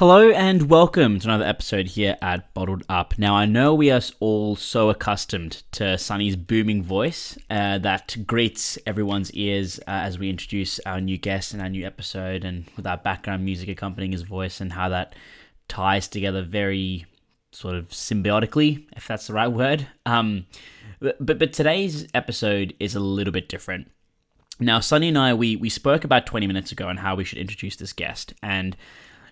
Hello and welcome to another episode here at Bottled Up. Now, I know we are all so accustomed to Sunny's booming voice uh, that greets everyone's ears uh, as we introduce our new guest and our new episode, and with our background music accompanying his voice, and how that ties together very sort of symbiotically, if that's the right word. Um, but, but today's episode is a little bit different. Now, Sunny and I we we spoke about twenty minutes ago on how we should introduce this guest, and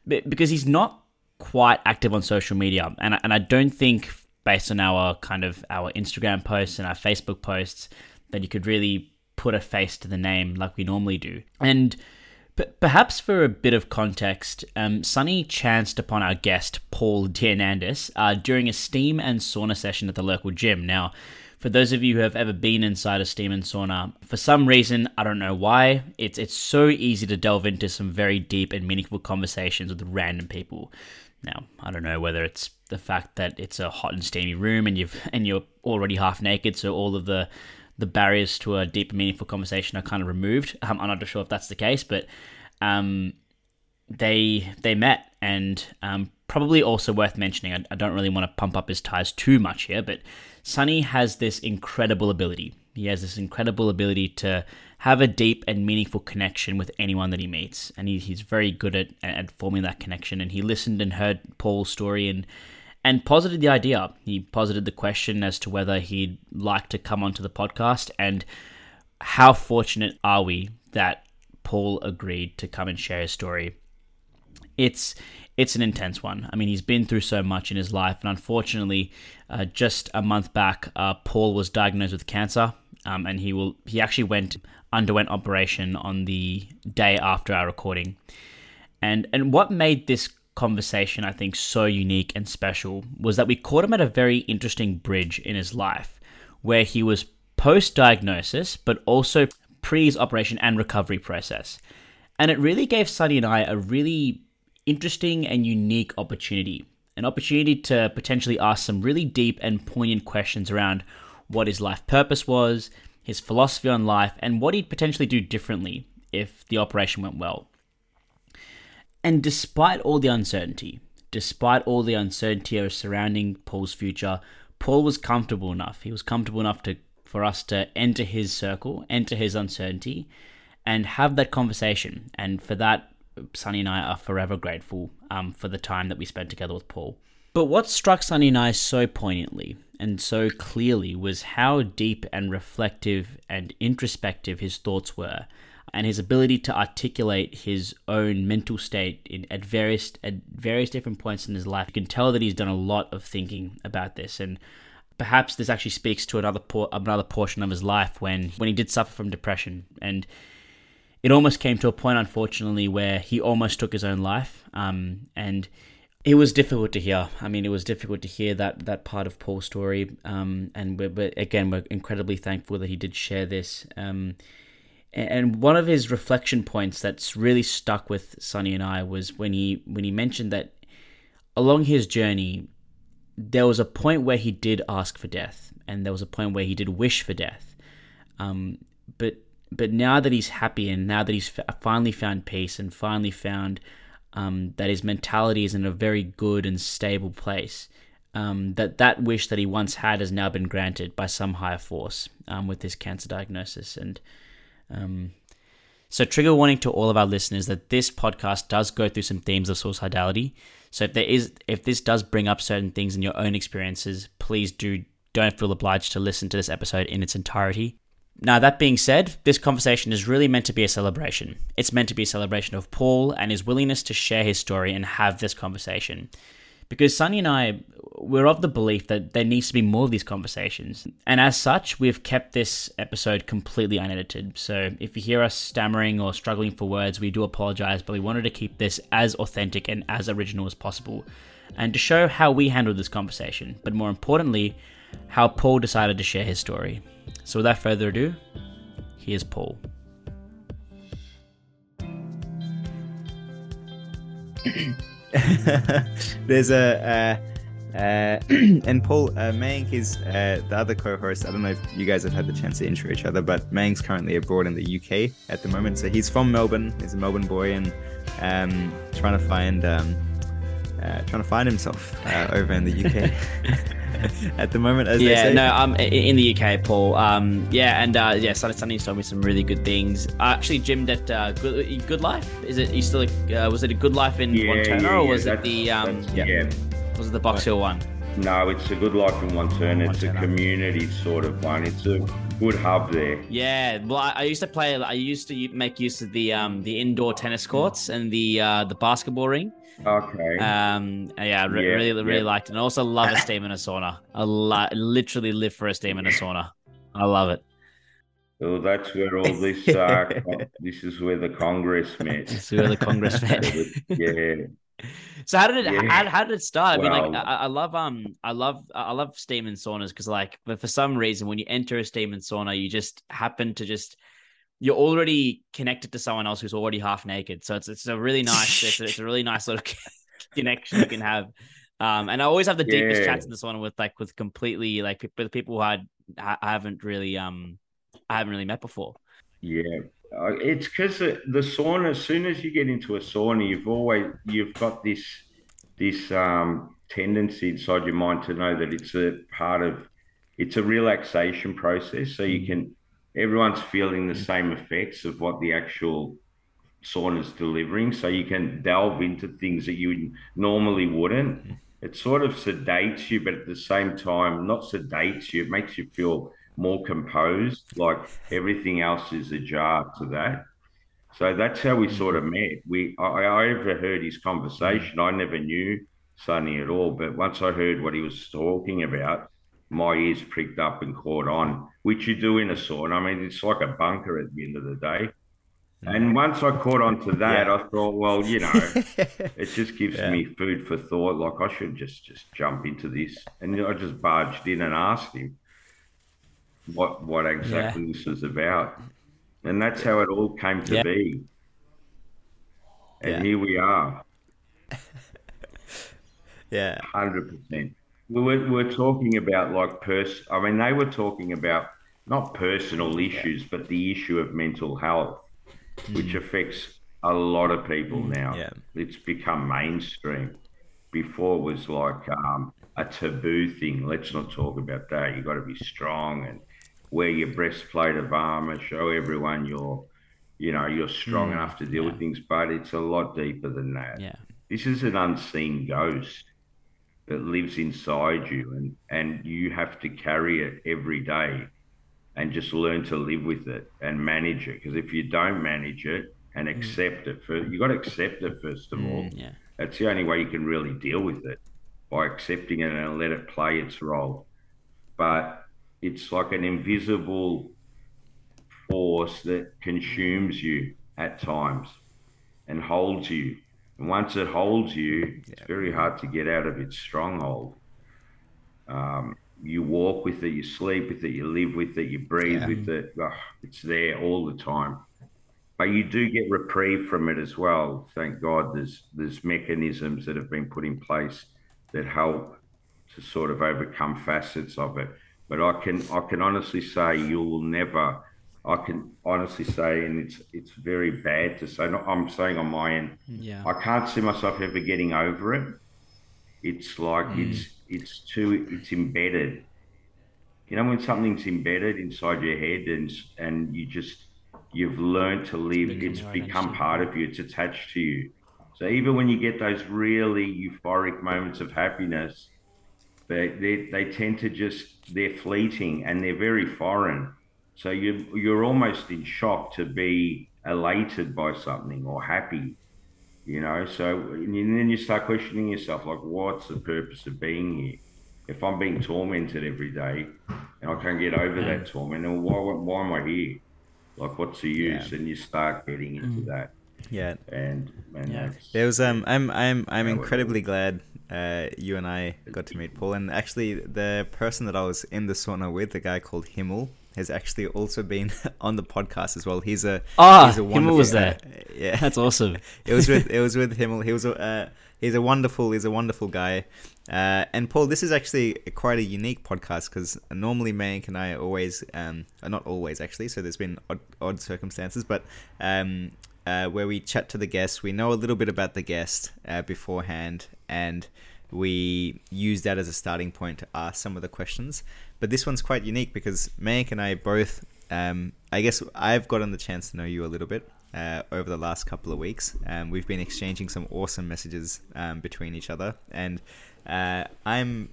because he's not quite active on social media, and I, and I don't think based on our kind of our Instagram posts and our Facebook posts that you could really put a face to the name like we normally do. And perhaps for a bit of context, um, Sunny chanced upon our guest Paul Dianandis uh, during a steam and sauna session at the local gym. Now, for those of you who have ever been inside a steam and sauna, for some reason, I don't know why, it's it's so easy to delve into some very deep and meaningful conversations with random people. Now, I don't know whether it's the fact that it's a hot and steamy room and you've and you're already half naked, so all of the the barriers to a deep and meaningful conversation are kind of removed. Um, I'm not sure if that's the case, but um, they they met and um, probably also worth mentioning. I, I don't really want to pump up his tires too much here, but Sunny has this incredible ability. He has this incredible ability to have a deep and meaningful connection with anyone that he meets, and he, he's very good at, at forming that connection. And he listened and heard Paul's story and and posited the idea. He posited the question as to whether he'd like to come onto the podcast, and how fortunate are we that Paul agreed to come and share his story. It's it's an intense one. I mean, he's been through so much in his life, and unfortunately, uh, just a month back, uh, Paul was diagnosed with cancer, um, and he will he actually went underwent operation on the day after our recording, and and what made this conversation I think so unique and special was that we caught him at a very interesting bridge in his life, where he was post diagnosis, but also pre his operation and recovery process, and it really gave Sunny and I a really interesting and unique opportunity. An opportunity to potentially ask some really deep and poignant questions around what his life purpose was, his philosophy on life, and what he'd potentially do differently if the operation went well. And despite all the uncertainty, despite all the uncertainty surrounding Paul's future, Paul was comfortable enough. He was comfortable enough to for us to enter his circle, enter his uncertainty, and have that conversation. And for that, Sunny and I are forever grateful um, for the time that we spent together with Paul. But what struck Sunny and I so poignantly and so clearly was how deep and reflective and introspective his thoughts were, and his ability to articulate his own mental state in, at various at various different points in his life. You can tell that he's done a lot of thinking about this, and perhaps this actually speaks to another por- another portion of his life when when he did suffer from depression and it almost came to a point, unfortunately, where he almost took his own life. Um, and it was difficult to hear. I mean, it was difficult to hear that that part of Paul's story. Um, and we're, but again, we're incredibly thankful that he did share this. Um, and one of his reflection points that's really stuck with Sunny and I was when he when he mentioned that along his journey, there was a point where he did ask for death, and there was a point where he did wish for death. Um, but but now that he's happy and now that he's finally found peace and finally found um, that his mentality is in a very good and stable place, um, that that wish that he once had has now been granted by some higher force um, with this cancer diagnosis. And um, so, trigger warning to all of our listeners that this podcast does go through some themes of suicidality. So, if there is, if this does bring up certain things in your own experiences, please do don't feel obliged to listen to this episode in its entirety. Now, that being said, this conversation is really meant to be a celebration. It's meant to be a celebration of Paul and his willingness to share his story and have this conversation. Because Sunny and I, we're of the belief that there needs to be more of these conversations. And as such, we've kept this episode completely unedited. So if you hear us stammering or struggling for words, we do apologize, but we wanted to keep this as authentic and as original as possible. And to show how we handled this conversation, but more importantly, how Paul decided to share his story. So without further ado, here's Paul. There's a uh, uh, and Paul uh, is uh, the other co-host. I don't know if you guys have had the chance to intro each other, but Mayank's currently abroad in the UK at the moment. So he's from Melbourne. He's a Melbourne boy and um, trying to find um, uh, trying to find himself uh, over in the UK at the moment. As yeah, they say. no, I'm in the UK, Paul. Um, yeah, and uh, yeah, Sunny Sunny's told me some really good things. I actually gymmed at uh, good, good Life. Is it? You still? Uh, was it a Good Life in Yeah, Montana, yeah, or yeah, was it the? Um, yeah. yeah. Was it the Box Hill one? No, it's a good life in one turn. It's Montana. a community sort of one. It's a good hub there. Yeah, well, I, I used to play. I used to make use of the um the indoor tennis courts and the uh the basketball ring. Okay. Um, yeah, re- Yeah, really, really yeah. liked it. And I also love a steam in a sauna. I li- literally live for a steam in a sauna. I love it. well, that's where all this. Uh, con- this is where the Congress met. It's where the Congress met. yeah. So how did it? Yeah. How, how did it start? I mean, like I, I love um, I love I love steam and saunas because like, but for some reason, when you enter a steam and sauna, you just happen to just you're already connected to someone else who's already half naked. So it's it's a really nice it's a, it's a really nice sort of connection you can have. Um, and I always have the deepest Yeah. chats in the sauna with like with completely like with people who I, I haven't really um I haven't really met before. Yeah, uh, it's because the, the sauna. As soon as you get into a sauna, you've always you've got this this um, tendency inside your mind to know that it's a part of it's a relaxation process. So you can everyone's feeling the mm. same effects of what the actual sauna's delivering. So you can delve into things that you normally wouldn't. Mm. It sort of sedates you, but at the same time, not sedates you. It makes you feel more composed. Like everything else is a jar to that. So that's how we mm-hmm. sort of met. We I, I overheard his mm. conversation. I never knew Sunny at all, but once I heard what he was talking about, my ears pricked up and caught on, which you do in a sauna. I mean, it's like a bunker at the end of the day. Mm. And once I caught on to that, Yeah. I thought, well, you know, it just gives Yeah. me food for thought. Like I should just just jump into this, and I just barged in and asked him what what exactly this was about, and that's how it all came to Yeah. be. And Yeah. here we are, yeah, hundred percent. We were, we were talking about like pers. I mean, they were talking about not personal issues, but the issue of mental health, which hmm. affects a lot of people hmm. now. Yeah. It's become mainstream. Before it was like um, a taboo thing. Let's not talk about that. You got to be strong and wear your breastplate of armor. Show everyone you're, you know, you're strong hmm. enough to deal with things. But it's a lot deeper than that Yeah. this is an unseen ghost that lives inside you and and you have to carry it every day and just learn to live with it and manage it because if you don't manage it and mm. accept it for you got to accept it first of mm, all Yeah. that's the only way you can really deal with it by accepting it and let it play its role but it's like an invisible force that consumes you at times and holds you. And once it holds you, it's very hard to get out of its stronghold. Um, you walk with it, you sleep with it, you live with it, you breathe Yeah. with it. It's there all the time. But you do get reprieve from it as well. Thank God there's there's mechanisms that have been put in place that help to sort of overcome facets of it. But I can I can honestly say you'll never I can honestly say and it's it's very bad to say not, I'm saying on my end Yeah. I can't see myself ever getting over it. It's like it's it's too it's embedded. You know when something's embedded inside your head and and you just you've learned to live. become It's become part of you. It's attached to you. So even when you get those really euphoric moments of happiness, they they, they tend to just they're fleeting and they're very foreign. So you you're almost in shock to be elated by something or happy, you know. So and then you start questioning yourself, like, what's the purpose of being here? If I'm being tormented every day and I can't get over that torment, then why why am I here? Like, what's the use? And you start getting into that, yeah. and and Yeah. There was um I'm I'm I'm Yeah, incredibly glad uh you and I got to meet Paul and actually the person that I was in the sauna with, the guy called Himmel, has actually also been on the podcast as well. He's a Ah, he's a Himmel was wonderful- uh, yeah, That's awesome. it was with it was with Himmel. He was a uh, he's a wonderful he's a wonderful guy. Uh, and Paul, this is actually quite a unique podcast because normally Mayank and I always um not always actually. So there's been odd, odd circumstances, but um uh, where we chat to the guest, we know a little bit about the guest uh, beforehand, and we use that as a starting point to ask some of the questions. But this one's quite unique because Mayank and I both, um, I guess I've gotten the chance to know you a little bit uh, over the last couple of weeks. Um, we've been exchanging some awesome messages um, between each other, and uh, I'm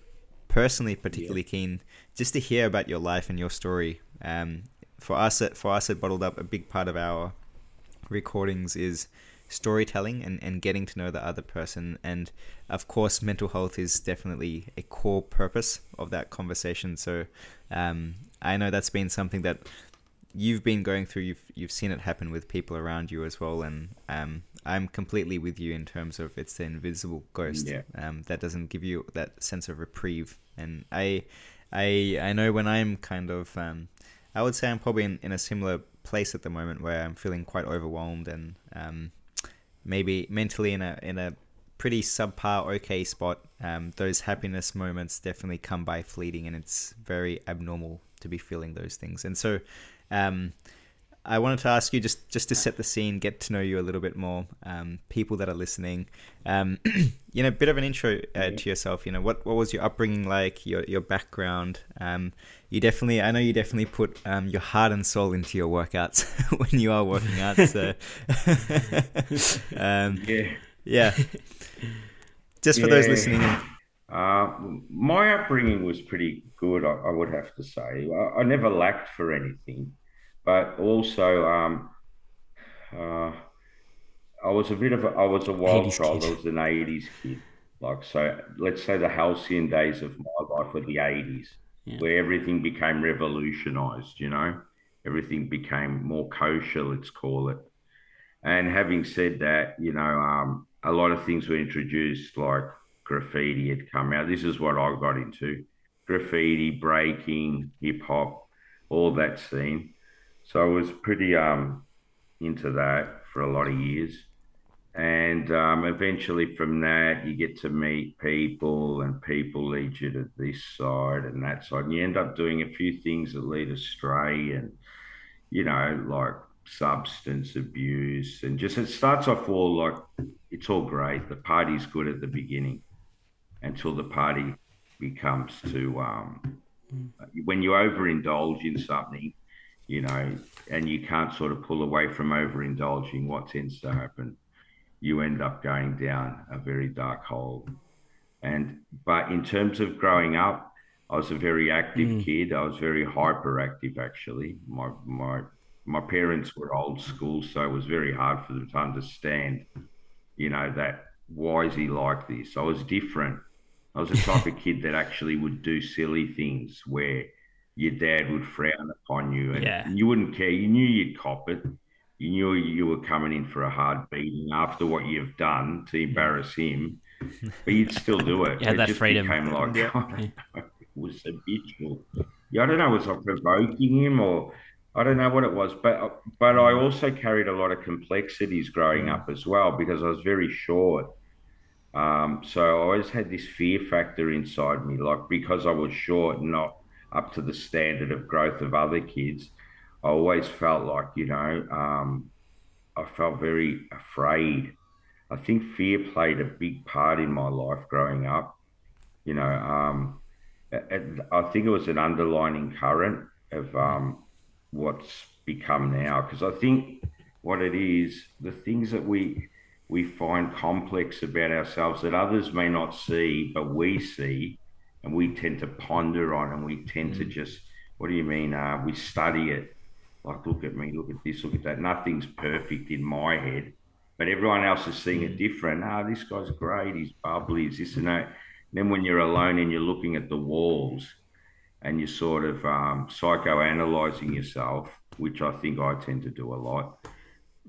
personally particularly yeah. keen just to hear about your life and your story. Um, for us, at, for us at Bottled Up, a big part of our recordings is storytelling and, and getting to know the other person. And of course, mental health is definitely a core purpose of that conversation. So um, I know that's been something that you've been going through. You've you've seen it happen with people around you as well. And um, I'm completely with you in terms of it's the invisible ghost yeah. um, that doesn't give you that sense of reprieve. And I I I know when I'm kind of um, I would say I'm probably in, in a similar place at the moment where I'm feeling quite overwhelmed and um, maybe mentally in a in a pretty subpar okay spot. Um, those happiness moments definitely come by fleeting, and it's very abnormal to be feeling those things. And so, um, I wanted to ask you just just to set the scene, get to know you a little bit more. Um, people that are listening, um, you know, a bit of an intro uh, to yourself. You know, what what was your upbringing like? Your your background. Um, you definitely, I know you definitely put um, your heart and soul into your workouts when you are working out. So, um, yeah, yeah. Just for yeah. those listening. Uh, my upbringing was pretty good, I, I would have to say. I, I, never lacked for anything, but also um, uh, I was a bit of a, I was a wild child. Kid. I was an '80s kid. Like so, let's say the halcyon days of my life were the '80s yeah. where everything became revolutionized, you know, everything became more kosher, let's call it. And having said that, you know, um, a lot of things were introduced, like graffiti had come out. This is what I got into graffiti, breaking, hip hop, all that scene. So I was pretty um, into that for a lot of years. And um, eventually, from that, you get to meet people, and people lead you to this side and that side. And you end up doing a few things that lead astray, and you know, like substance abuse, and just it starts off all like it's all great. The party's good at the beginning until the party becomes to um, when you overindulge in something, you know, and you can't sort of pull away from overindulging. What tends to happen? you end up going down a very dark hole. And but in terms of growing up, I was a very active mm. kid. I was very hyperactive actually. My my my parents were old school, so it was very hard for them to understand, you know, that why is he like this? I was different. I was the type of kid that actually would do silly things where your dad would frown upon you and yeah. you wouldn't care. You knew you'd cop it you knew you were coming in for a hard beating after what you've done to embarrass him, but you'd still do it. You had it that freedom. Became like, yeah. oh, it was habitual. Yeah, I don't know, was I provoking him or I don't know what it was, but but I also carried a lot of complexities growing up as well because I was very short. Um, so I always had this fear factor inside me, like because I was short, not up to the standard of growth of other kids. I always felt like, you know, um, I felt very afraid. I think fear played a big part in my life growing up. You know, um, I think it was an underlining current of um, what's become now. Because I think what it is, the things that we we find complex about ourselves that others may not see, but we see, and we tend to ponder on, and we tend to mm. just, what do you mean? Uh, we study it like, look at me, look at this, look at that. Nothing's perfect in my head, but everyone else is seeing it different. Ah, this guy's great. He's bubbly. He's this and that. Then when you're alone and you're looking at the walls and you're sort of um, psychoanalyzing yourself, which I think I tend to do a lot.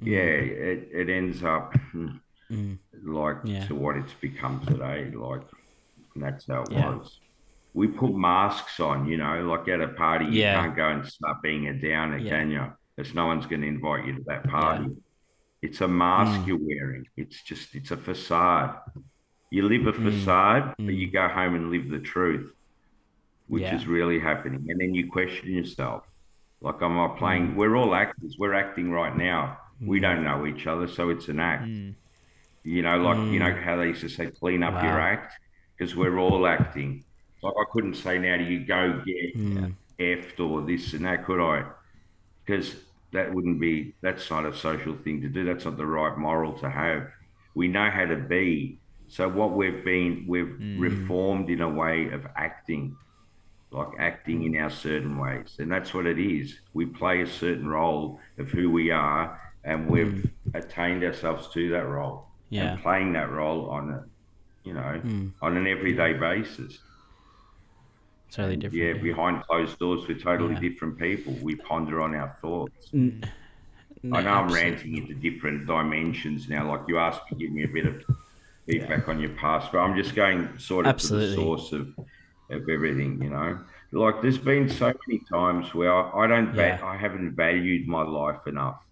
Mm. Yeah, it, it ends up mm. like yeah. to what it's become today. Like, that's how it yeah. was we put masks on, you know, like at a party, yeah. you can't go and start being a downer, yeah. can you? Because no one's going to invite you to that party. Yeah. It's a mask mm. you're wearing. It's just, it's a facade. You live a mm. facade, mm. but you go home and live the truth, which is really happening. And then you question yourself. Like, am I playing? Mm. We're all actors. We're acting right now. We mm. don't know each other, so it's an act. Mm. You know, like mm. you know how they used to say, clean up wow. your act, because we're all acting. Like I couldn't say now, do you go get mm. effed or this and that, could I? Because that wouldn't be. That's not a social thing to do. That's not the right moral to have. We know how to be. So what we've been, we've mm. reformed in a way of acting like acting in our certain ways. And that's what it is. We play a certain role of who we are, and we've mm. attained ourselves to that role. Yeah. And playing that role on a, you know, mm. on an everyday basis. Totally different. Yeah, behind closed doors, we're totally yeah. different people. We ponder on our thoughts. Mm. No, I know I'm ranting into different dimensions now. Like you asked me, give me a bit of feedback yeah. on your past, but I'm just going sort of absolutely. to the source of of everything, you know. Like there's been so many times where I, I don't, yeah. I haven't valued my life enough,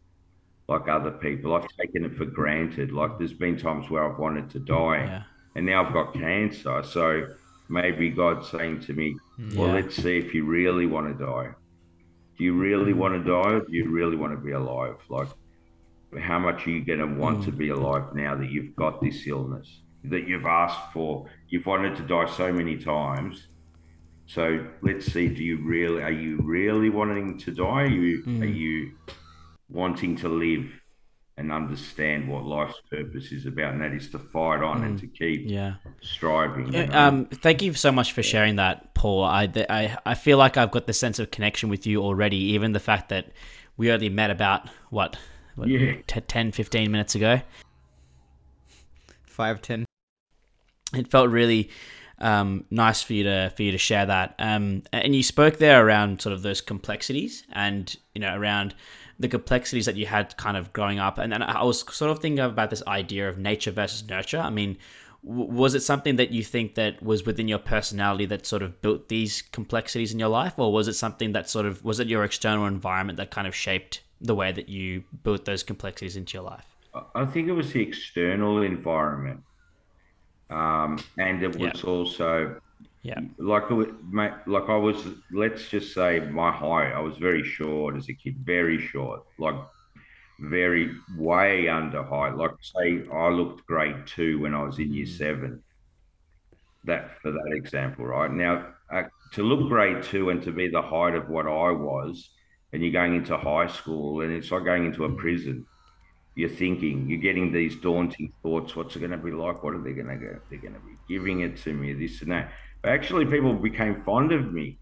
like other people. I've taken it for granted. Like there's been times where I've wanted to die, yeah. and now I've got cancer. So maybe God's saying to me, "Well, let's see if you really want to die. Do you really mm. want to die, do you really want to be alive? Like, how much are you going to want mm. to be alive now that you've got this illness?" that you've asked for. You've wanted to die so many times. So let's see. Do you really? Are you really wanting to die? Are you mm. are you wanting to live and understand what life's purpose is about, and that is to fight on mm. and to keep yeah striving. You know? Um, thank you so much for sharing that, Paul. I, I I feel like I've got the sense of connection with you already. Even the fact that we only met about what, what yeah. 10, 15 minutes ago. Five, ten it felt really um, nice for you to for you to share that. Um, and you spoke there around sort of those complexities, and you know around the complexities that you had kind of growing up. And then I was sort of thinking about this idea of nature versus nurture. I mean, w- was it something that you think that was within your personality that sort of built these complexities in your life, or was it something that sort of was it your external environment that kind of shaped the way that you built those complexities into your life? I think it was the external environment. Um, and it was yeah. also yeah like like I was let's just say my height I was very short as a kid very short like very way under height like say I looked grade two when I was in year mm. seven that for that example right now uh, to look grade two and to be the height of what I was and you're going into high school and it's like going into a mm. prison you're thinking, you're getting these daunting thoughts. What's it going to be like? What are they going to go? They're going to be giving it to me, this and that. Actually, people became fond of me.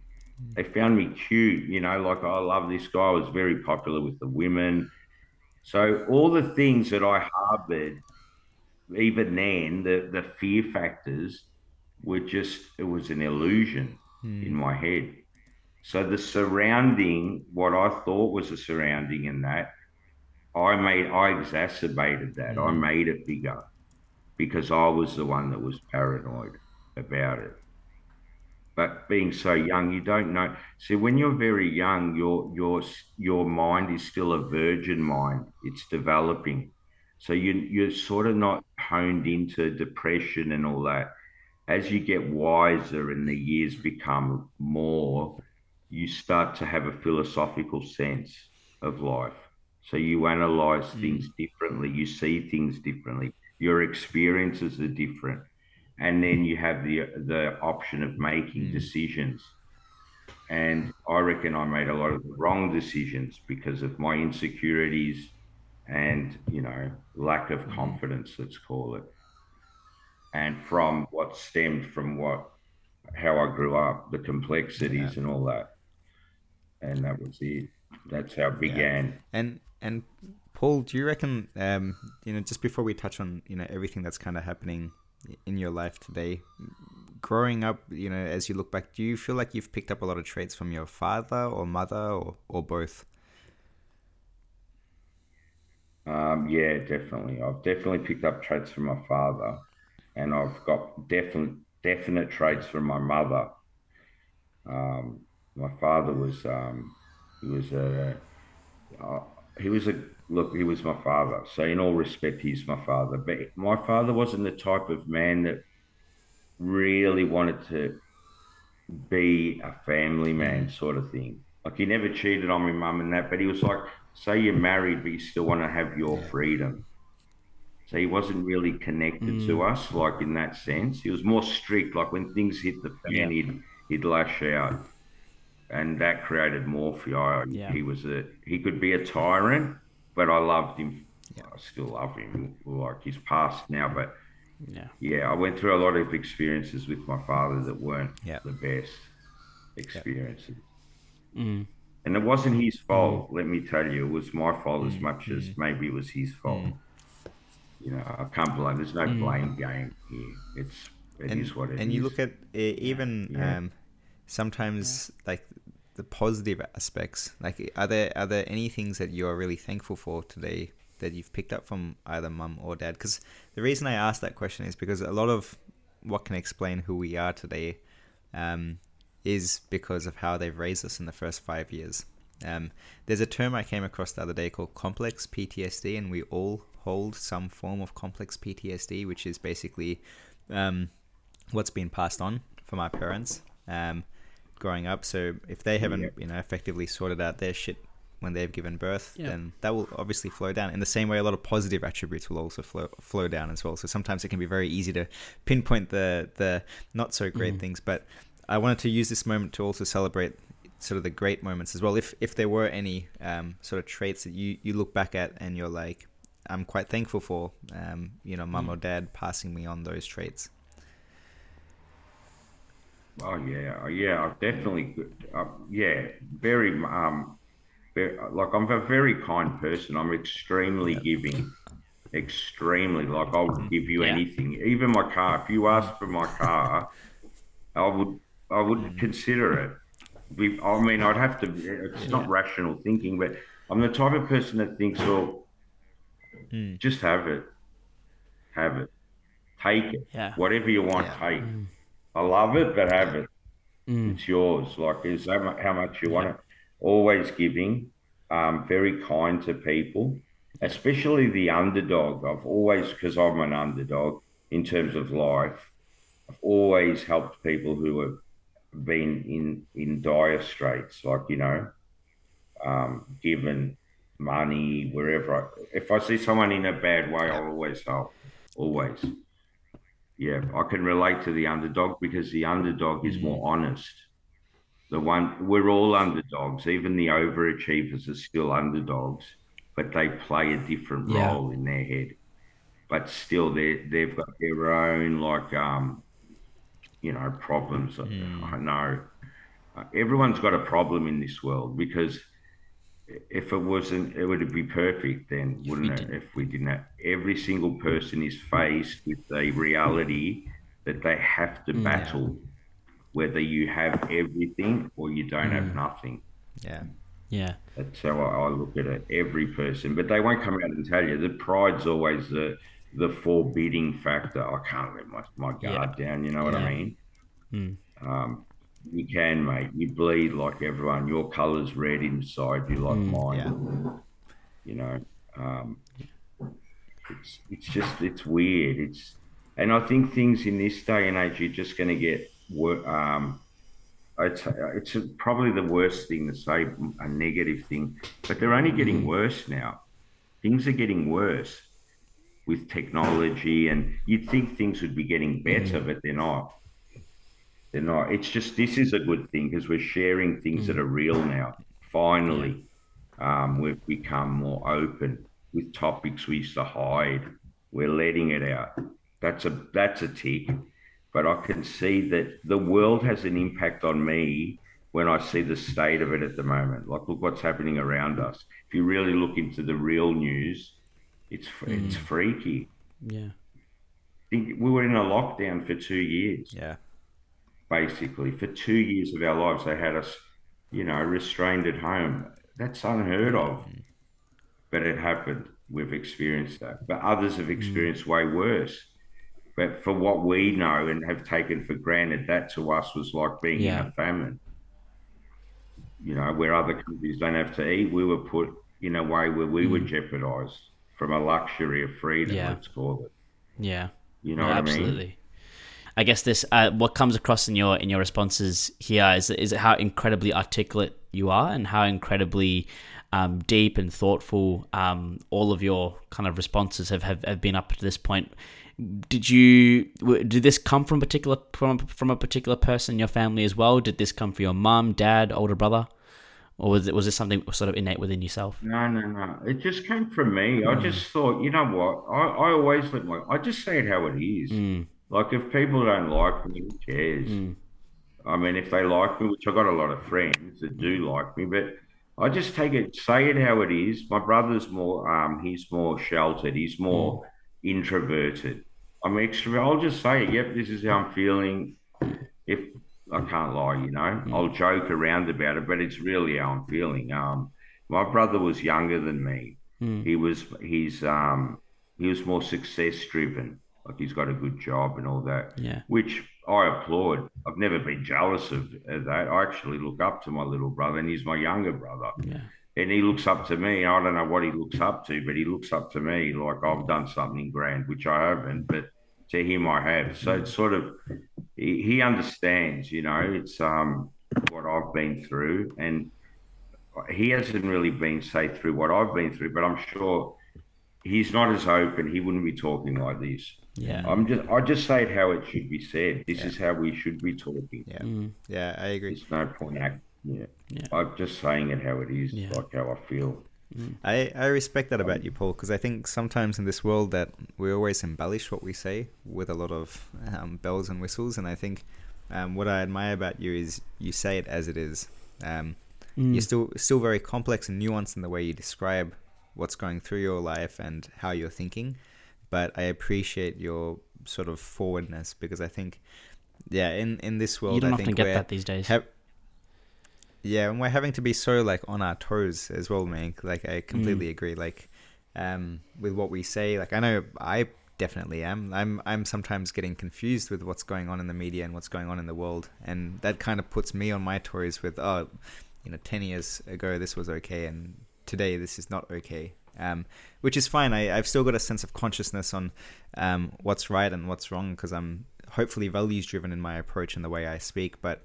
They found me cute, you know, like I love this guy. I was very popular with the women. So all the things that I harbored, even then, the the fear factors were just it was an illusion mm. in my head. So the surrounding, what I thought was a surrounding in that, I made I exacerbated that. Mm. I made it bigger because I was the one that was paranoid about it. But being so young, you don't know. See, when you're very young, your your your mind is still a virgin mind. It's developing, so you you're sort of not honed into depression and all that. As you get wiser and the years become more, you start to have a philosophical sense of life so you analyze mm. things differently, you see things differently, your experiences are different, and then you have the the option of making mm. decisions. And I reckon I made a lot of the wrong decisions because of my insecurities and you know lack of mm. confidence, let's call it, and from what stemmed from what how I grew up, the complexities yeah. and all that, and that was it. That's how it began. Yeah. And and Paul, do you reckon, um, you know, just before we touch on, you know, everything that's kind of happening in your life today, growing up, you know, as you look back, do you feel like you've picked up a lot of traits from your father or mother or, or both? Um, yeah, definitely. I've definitely picked up traits from my father, and I've got definite definite traits from my mother. Um, my father was um, he was a, a he was a look. He was my father, so in all respect, he's my father. But my father wasn't the type of man that really wanted to be a family man, sort of thing. Like he never cheated on my mum and that, but he was like, say you're married, but you still want to have your freedom. So he wasn't really connected mm. to us, like in that sense. He was more strict. Like when things hit the fan, yeah. he'd he'd lash out, and that created more for Yeah. He was a he could be a tyrant, but I loved him. Yeah. I still love him. Like he's passed now, but yeah, yeah. I went through a lot of experiences with my father that weren't yeah. the best experiences. Mm. And it wasn't his fault, mm. let me tell you. It was my fault mm. as much as mm. maybe it was his fault. Mm. You know, I can't blame. There's no mm. blame game here. It's it and, is what it and is. you look at uh, even um, sometimes like the positive aspects. Like, are there are there any things that you're really thankful for today that you've picked up from either mum or dad? Because the reason I ask that question is because a lot of what can explain who we are today um, is because of how they've raised us in the first five years. Um, there's a term I came across the other day called complex PTSD, and we all hold some form of complex PTSD, which is basically um, what's been passed on from our parents um, growing up. So if they haven't, you know, effectively sorted out their shit when they've given birth, yeah. then that will obviously flow down. In the same way, a lot of positive attributes will also flow flow down as well. So sometimes it can be very easy to pinpoint the the not so great mm. things, but I wanted to use this moment to also celebrate sort of the great moments as well. If if there were any um, sort of traits that you, you look back at and you're like, I'm quite thankful for, um, you know, mum mm. or dad passing me on those traits. Oh yeah, oh, yeah, I definitely. Uh, yeah, very. Um, very, like I'm a very kind person. I'm extremely yeah. giving, extremely. Like I'll mm-hmm. give you yeah. anything, even my car. If you ask for my car, I would I would mm. consider it. We, I mean, I'd have to. It's yeah. not rational thinking, but I'm the type of person that thinks, well, mm. just have it, have it, take it, yeah. whatever you want, yeah. take. Mm. I love it, but have it. Mm. It's yours. Like, is that how much you want it? Always giving, um, very kind to people, especially the underdog. I've always, because I'm an underdog in terms of life, I've always helped people who have been in in dire straits, like you know, um, given money wherever. I, if I see someone in a bad way, I'll always help. Always. Yeah, I can relate to the underdog because the underdog is more mm. honest. The one we're all underdogs. Even the overachievers are still underdogs, but they play a different yeah. role in their head. But still, they they've got their own like um, you know, problems. Mm. I know everyone's got a problem in this world because if it wasn't, it would be perfect then, wouldn't it? If we didn't have, every single person is faced with a reality that they have to mm, battle, yeah. whether you have everything or you don't mm. have nothing. Yeah. Yeah. That's how I, I, look at it. Every person, but they won't come out and tell you. The pride's always the the forbidding factor. I can't let my, my guard yeah. down. You know what yeah. I mean? Mm. Um, you can, mate. You bleed like everyone. Your colour's red inside you, like mm, mine. Yeah. You know, um, it's it's just it's weird. It's and I think things in this day and age, you're just going to get. Um, it's it's probably the worst thing to say, a negative thing, but they're only getting mm. worse now. Things are getting worse with technology, and you'd think things would be getting better, mm. but they're not. They're not. It's just this is a good thing because we're sharing things mm. that are real now. Finally, um, we've become more open with topics we used to hide. We're letting it out. That's a that's a tick. But I can see that the world has an impact on me when I see the state of it at the moment. Like, look what's happening around us. If you really look into the real news, it's mm. it's freaky. Yeah. We were in a lockdown for two years. Yeah. Basically, for two years of our lives, they had us, you know, restrained at home. That's unheard of. But it happened. We've experienced that. But others have mm. experienced way worse. But for what we know and have taken for granted, that to us was like being yeah. in a famine. You know, where other countries don't have to eat, we were put in a way where we mm. were jeopardized from a luxury of freedom, yeah. let's call it. Yeah. You know absolutely. I mean? I guess this uh, what comes across in your in your responses here is is how incredibly articulate you are and how incredibly um, deep and thoughtful. Um, all of your kind of responses have, have, have been up to this point. Did you did this come from particular from from a particular person in your family as well? Did this come from your mum, dad, older brother, or was it was this something sort of innate within yourself? No, no, no. It just came from me. I just thought, you know what? I, I always let my I just say it how it is. Mm. Like if people don't like me, who cares? Mm. I mean, if they like me, which I got a lot of friends that do like me, but I just take it, say it how it is. My brother's more, um, he's more sheltered. He's more introverted. I'm extrovert. I'll just say, yep, this is how I'm feeling. If I can't lie, you know, I'll joke around about it, but it's really how I'm feeling. Um, my brother was younger than me. Mm. He was, he's, um, he was more success driven. Like he's got a good job and all that Yeah. which I applaud. I've never been jealous of, of that. I actually look up to my little brother, and he's my younger brother, Yeah. and he looks up to me. I don't know what he looks up to, but he looks up to me like I've done something grand, which I haven't, but to him I have. So it's sort of he, he understands, you know. It's um what I've been through, and he hasn't really been say through what I've been through, but I'm sure he's not as open. He wouldn't be talking like this. Yeah. I'm just I just say it how it should be said. This is how we should be talking. Yeah, Mm. yeah, I agree. There's no point act. Yeah. Yeah. I'm just saying it how it is, Yeah. like how I feel. I, I respect that about you, Paul, because I think sometimes in this world that we always embellish what we say with a lot of um, bells and whistles, and I think um, what I admire about you is you say it as it is. Um, Mm. You're still still very complex and nuanced in the way you describe what's going through your life and how you're thinking, but I appreciate your sort of forwardness because I think, yeah, in in this world, You don't I often think get that these days. ha- yeah, and we're having to be so like on our toes as well, man. Like I completely agree. Like um, with what we say, like I know I definitely am. I'm I'm sometimes getting confused with what's going on in the media and what's going on in the world, and that kind of puts me on my toes with oh, you know, ten years ago this was okay, and today this is not okay. Um, which is fine. I, I've still got a sense of consciousness on um, what's right and what's wrong because I'm hopefully values driven in my approach and the way I speak. But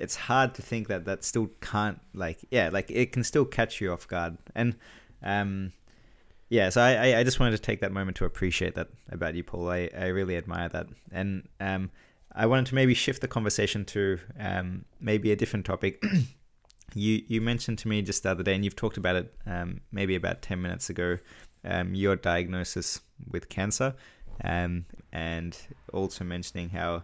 it's hard to think that that still can't like yeah like it can still catch you off guard and um yeah so I, I i just wanted to take that moment to appreciate that about you paul i i really admire that and um i wanted to maybe shift the conversation to um maybe a different topic you you mentioned to me just the other day and you've talked about it um maybe about 10 minutes ago um your diagnosis with cancer um and also mentioning how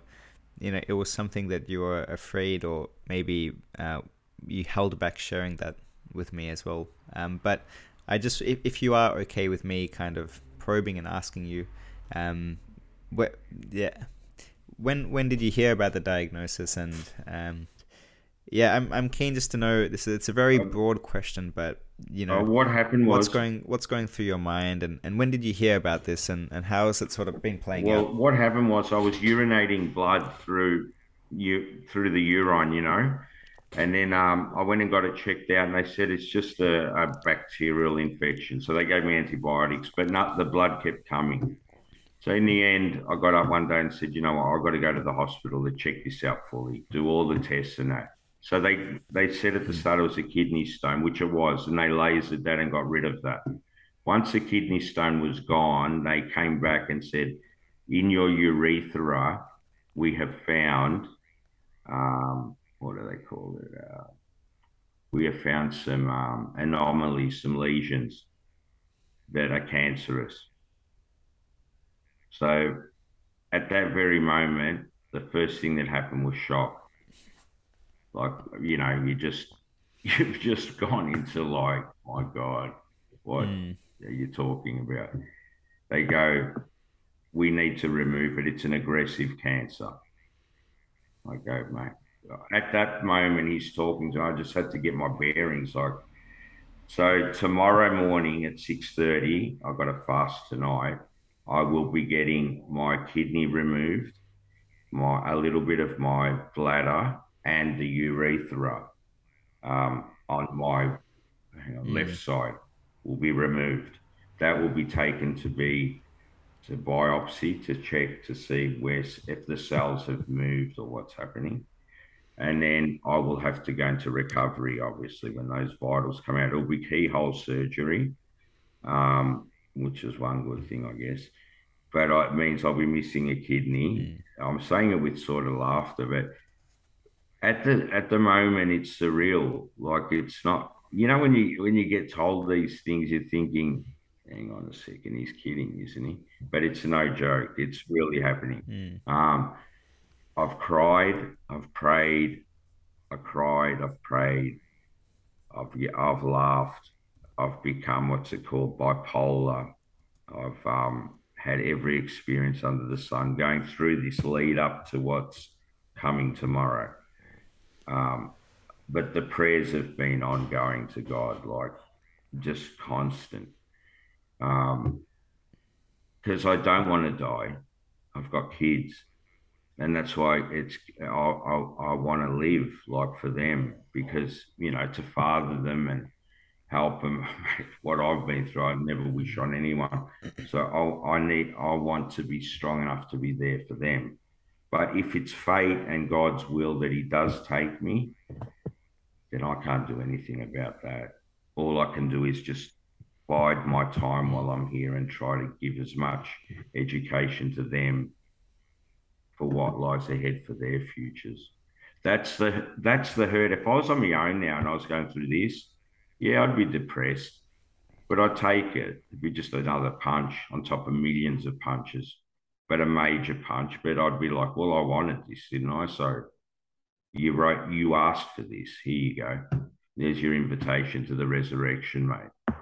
you know it was something that you were afraid or maybe uh, you held back sharing that with me as well. Um, but i just if, if you are okay with me kind of probing and asking you um wh- yeah when when did you hear about the diagnosis and um yeah i'm, I'm keen just to know this it's a very Um, broad question but you know Uh, what happened what's was going what's going through your mind and, and when did you hear about this and, and how has it sort of been playing well, out Well, what happened was I was urinating blood through you through the urine, you know, and then um, I went and got it checked out, and they said it's just a, a bacterial infection. So they gave me antibiotics, but not the blood kept coming. So in the end, I got up one day and said, you know what, I've got to go to the hospital to check this out fully, do all the tests and that. So they they said at the start it was a kidney stone, which it was, and they lasered that and got rid of that. Once the kidney stone was gone, they came back and said, in your urethra, we have found, um, what do they call it? Uh, we have found some um, anomalies, some lesions that are cancerous. So at that very moment, the first thing that happened was shock. Like, you know, you just, you've just gone into like, my God, what Mm. are you talking about? They go, we need to remove it. It's an aggressive cancer. I go, mate. At that moment, he's talking to. I just had to get my bearings. Like, so tomorrow morning at six thirty, I've got a fast tonight. I will be getting my kidney removed, my a little bit of my bladder and the urethra um, on my on, left side will be removed. That will be taken to be to biopsy to check to see where if the cells have moved or what's happening. and then I will have to go into recovery. Obviously, when those vitals come out, it'll be keyhole surgery, um, which is one good thing, I guess. But it means I'll be missing a kidney. Mm. I'm saying it with sort of laughter, but at the at the moment it's surreal. Like it's not. You know when you when you get told these things, you're thinking, "Hang on a second, he's kidding, isn't he?" But it's no joke. It's really happening. Mm. Um, I've cried, I've prayed, I cried, I've prayed, I've I've laughed, I've become what's it called bipolar. I've um, had every experience under the sun going through this lead up to what's coming tomorrow. Um, but the prayers have been ongoing to God, like just constant. Because um, I don't want to die. I've got kids and that's why it's I I, I want to live like for them because you know to father them and help them what I've been through I never wish on anyone so I I need I want to be strong enough to be there for them but if it's fate and God's will that he does take me then I can't do anything about that all I can do is just bide my time while I'm here and try to give as much education to them for what lies ahead for their futures. That's the that's the hurt. If I was on my own now and I was going through this, yeah, I'd be depressed. But I'd take it. It'd be just another punch on top of millions of punches, but a major punch. But I'd be like, well, I wanted this, didn't I? So you wrote, you asked for this. Here you go. There's your invitation to the resurrection, mate.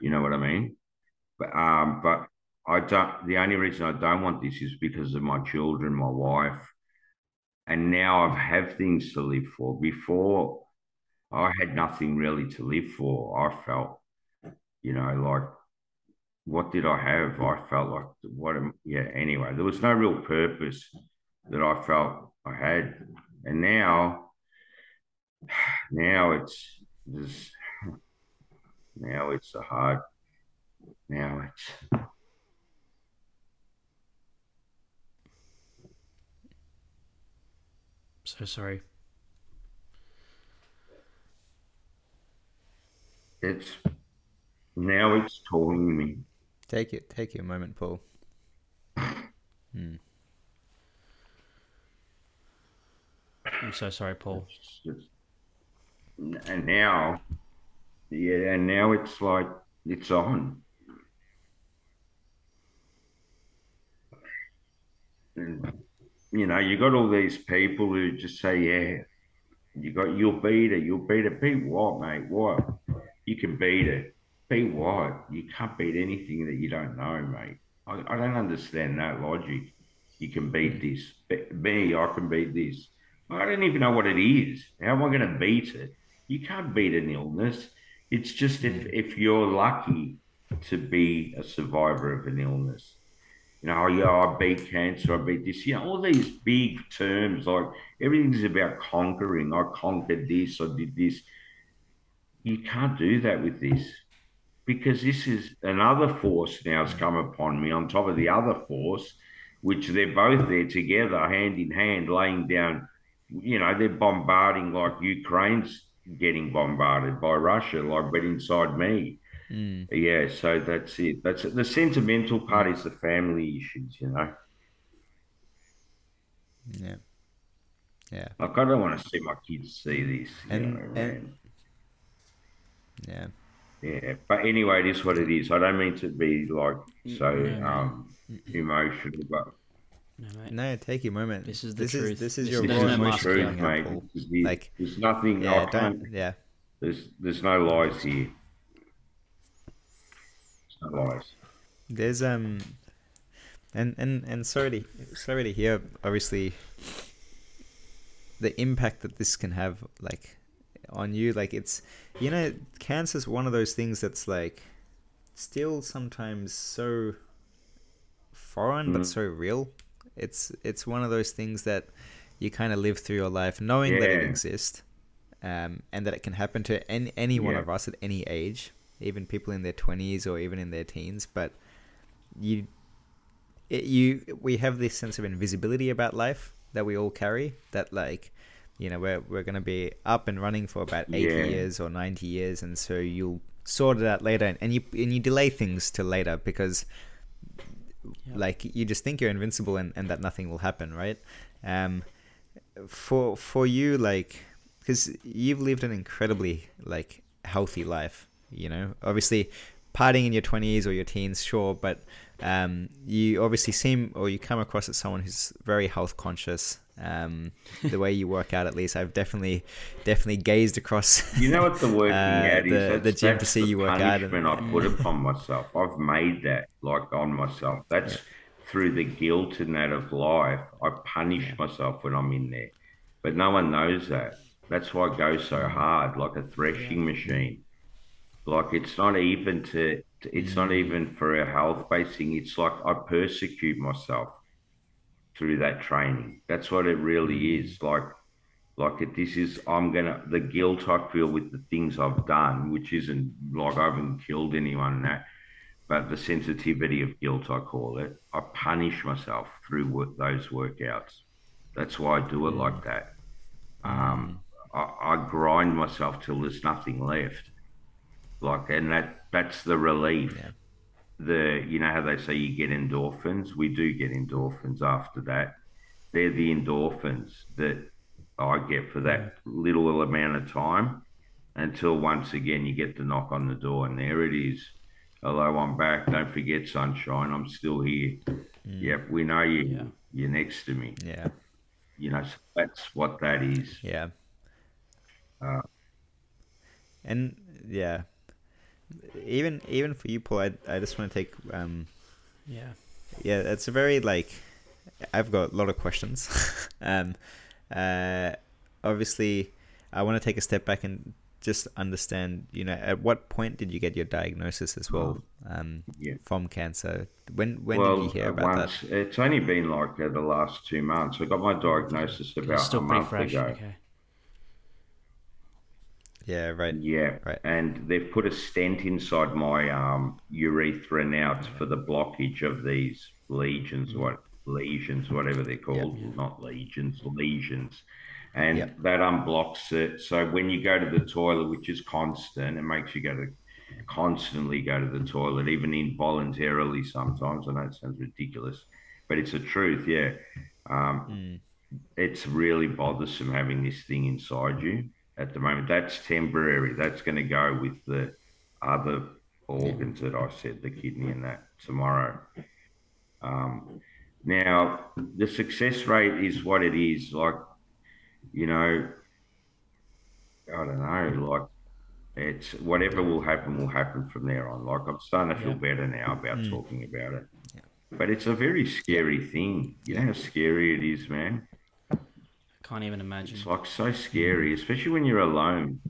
You know what I mean? But um, but I don't. The only reason I don't want this is because of my children, my wife, and now I have things to live for. Before, I had nothing really to live for. I felt, you know, like what did I have? I felt like what? Am, yeah. Anyway, there was no real purpose that I felt I had, and now, now it's this. Now it's a hard. Now it's So sorry. It's now it's calling me. Take it. Take your moment, Paul. Hmm. I'm so sorry, Paul. and now, yeah, and now it's like it's on. And you know, you got all these people who just say, yeah, you got, you'll beat it, you'll beat it. Beat what, mate? What? You can beat it. Beat what? You can't beat anything that you don't know, mate. I, I don't understand that logic. You can beat hmm. this. Me, I can beat this. I don't even know what it is. How am I going to beat it? You can't beat an illness. It's just if, hmm. if you're lucky to be a survivor of an illness you know, oh, yeah, I beat cancer, I beat this, you know, all these big terms, like everything's about conquering. I conquered this, I did this. You can't do that with this because this is another force now has come upon me on top of the other force, which they're both there together, hand in hand, laying down, you know, they're bombarding like Ukraine's getting bombarded by Russia, like, but inside me. Mm. Yeah, so that's it. That's the sentimental part is the family issues, you know. Yeah. Yeah. Like I don't want to see my kids see this. And, know, and yeah. Yeah. But anyway, it is what it is. I don't mean to be like so um emotional, but no, no, take your moment. This is the this truth. Is, this is this your is voice. No truth, mate. like, there's nothing. Yeah, don't, yeah. There's there's no lies here. There's no lies. There's um, and and and sorry to sorry to hear. Obviously, the impact that this can have, like, on you. Like, it's you know, cancer is one of those things that's like still sometimes so foreign mm. but so real. It's it's one of those things that you kind of live through your life knowing yeah. that it exists, um, and that it can happen to any any yeah. one of us at any age even people in their 20s or even in their teens but you it, you we have this sense of invisibility about life that we all carry that like you know we're we're going to be up and running for about 80 Yeah. years or 90 years and so you'll sort it out later and you and you delay things till later because like you just think you're invincible and, and that nothing will happen right? Um for for you like because you've lived an incredibly like healthy life you know? Obviously partying in your 20s or your teens sure but um you obviously seem or you come across as someone who's very health conscious um the way you work out at least i've definitely definitely gazed across You know what the working Uh, out is? the- That's, the gym to see you work out and- I put upon myself. I've made that like on myself. That's through the guilt and that of life. I punish myself when I'm in there, but no one knows that. That's why I go so hard, like a threshing machine. Like it's not even to. It's not even for a health based thing. It's like I persecute myself through that training. That's what it really is. Like like it, this is I'm gonna the guilt I feel with the things I've done, which isn't like I haven't killed anyone and that, but the sensitivity of guilt I call it. I punish myself through work, those workouts. That's why I do it like that. Um, I, I grind myself till there's nothing left. Like, and that that's the relief. The you know how they say you get endorphins. We do get endorphins after that. They're the endorphins that I get for that little amount of time until once again you get the knock on the door and there it is. Hello, I'm back. Don't forget, sunshine. I'm still here. Yep, we know you. Yeah. You're next to me. yeah You know, so that's what that is. Yeah. Uh, and yeah, even even for you, Paul, I I just want to take um Yeah. yeah, it's a very like I've got a lot of questions. um, uh, obviously, I want to take a step back and just understand. You know, at what point did you get your diagnosis as well um, Yeah. from cancer? When when well, did you hear about once, it's only been like uh, the last two months. I got my diagnosis about still a month fresh. ago. Okay. Yeah, right. Yeah, Right. and they've put a stent inside my um, urethra now for the blockage of these lesions, what lesions, whatever they're called, not legions, lesions, and Yep. that unblocks it. So when you go to the toilet, which is constant, it makes you go to constantly go to the toilet, even involuntarily sometimes. I know it sounds ridiculous, but it's the truth. Yeah, um, it's really bothersome having this thing inside you at the moment. That's temporary. That's going to go with the other organs that I said, the kidney and that tomorrow. Um, now, the success rate is what it is. Like, you know, I don't know. Like, it's whatever will happen will happen from there on. Like, I'm starting to feel better now about talking about it. But it's a very scary thing. You know how scary it is, man. Can't even imagine. It's like so scary, especially when you're alone.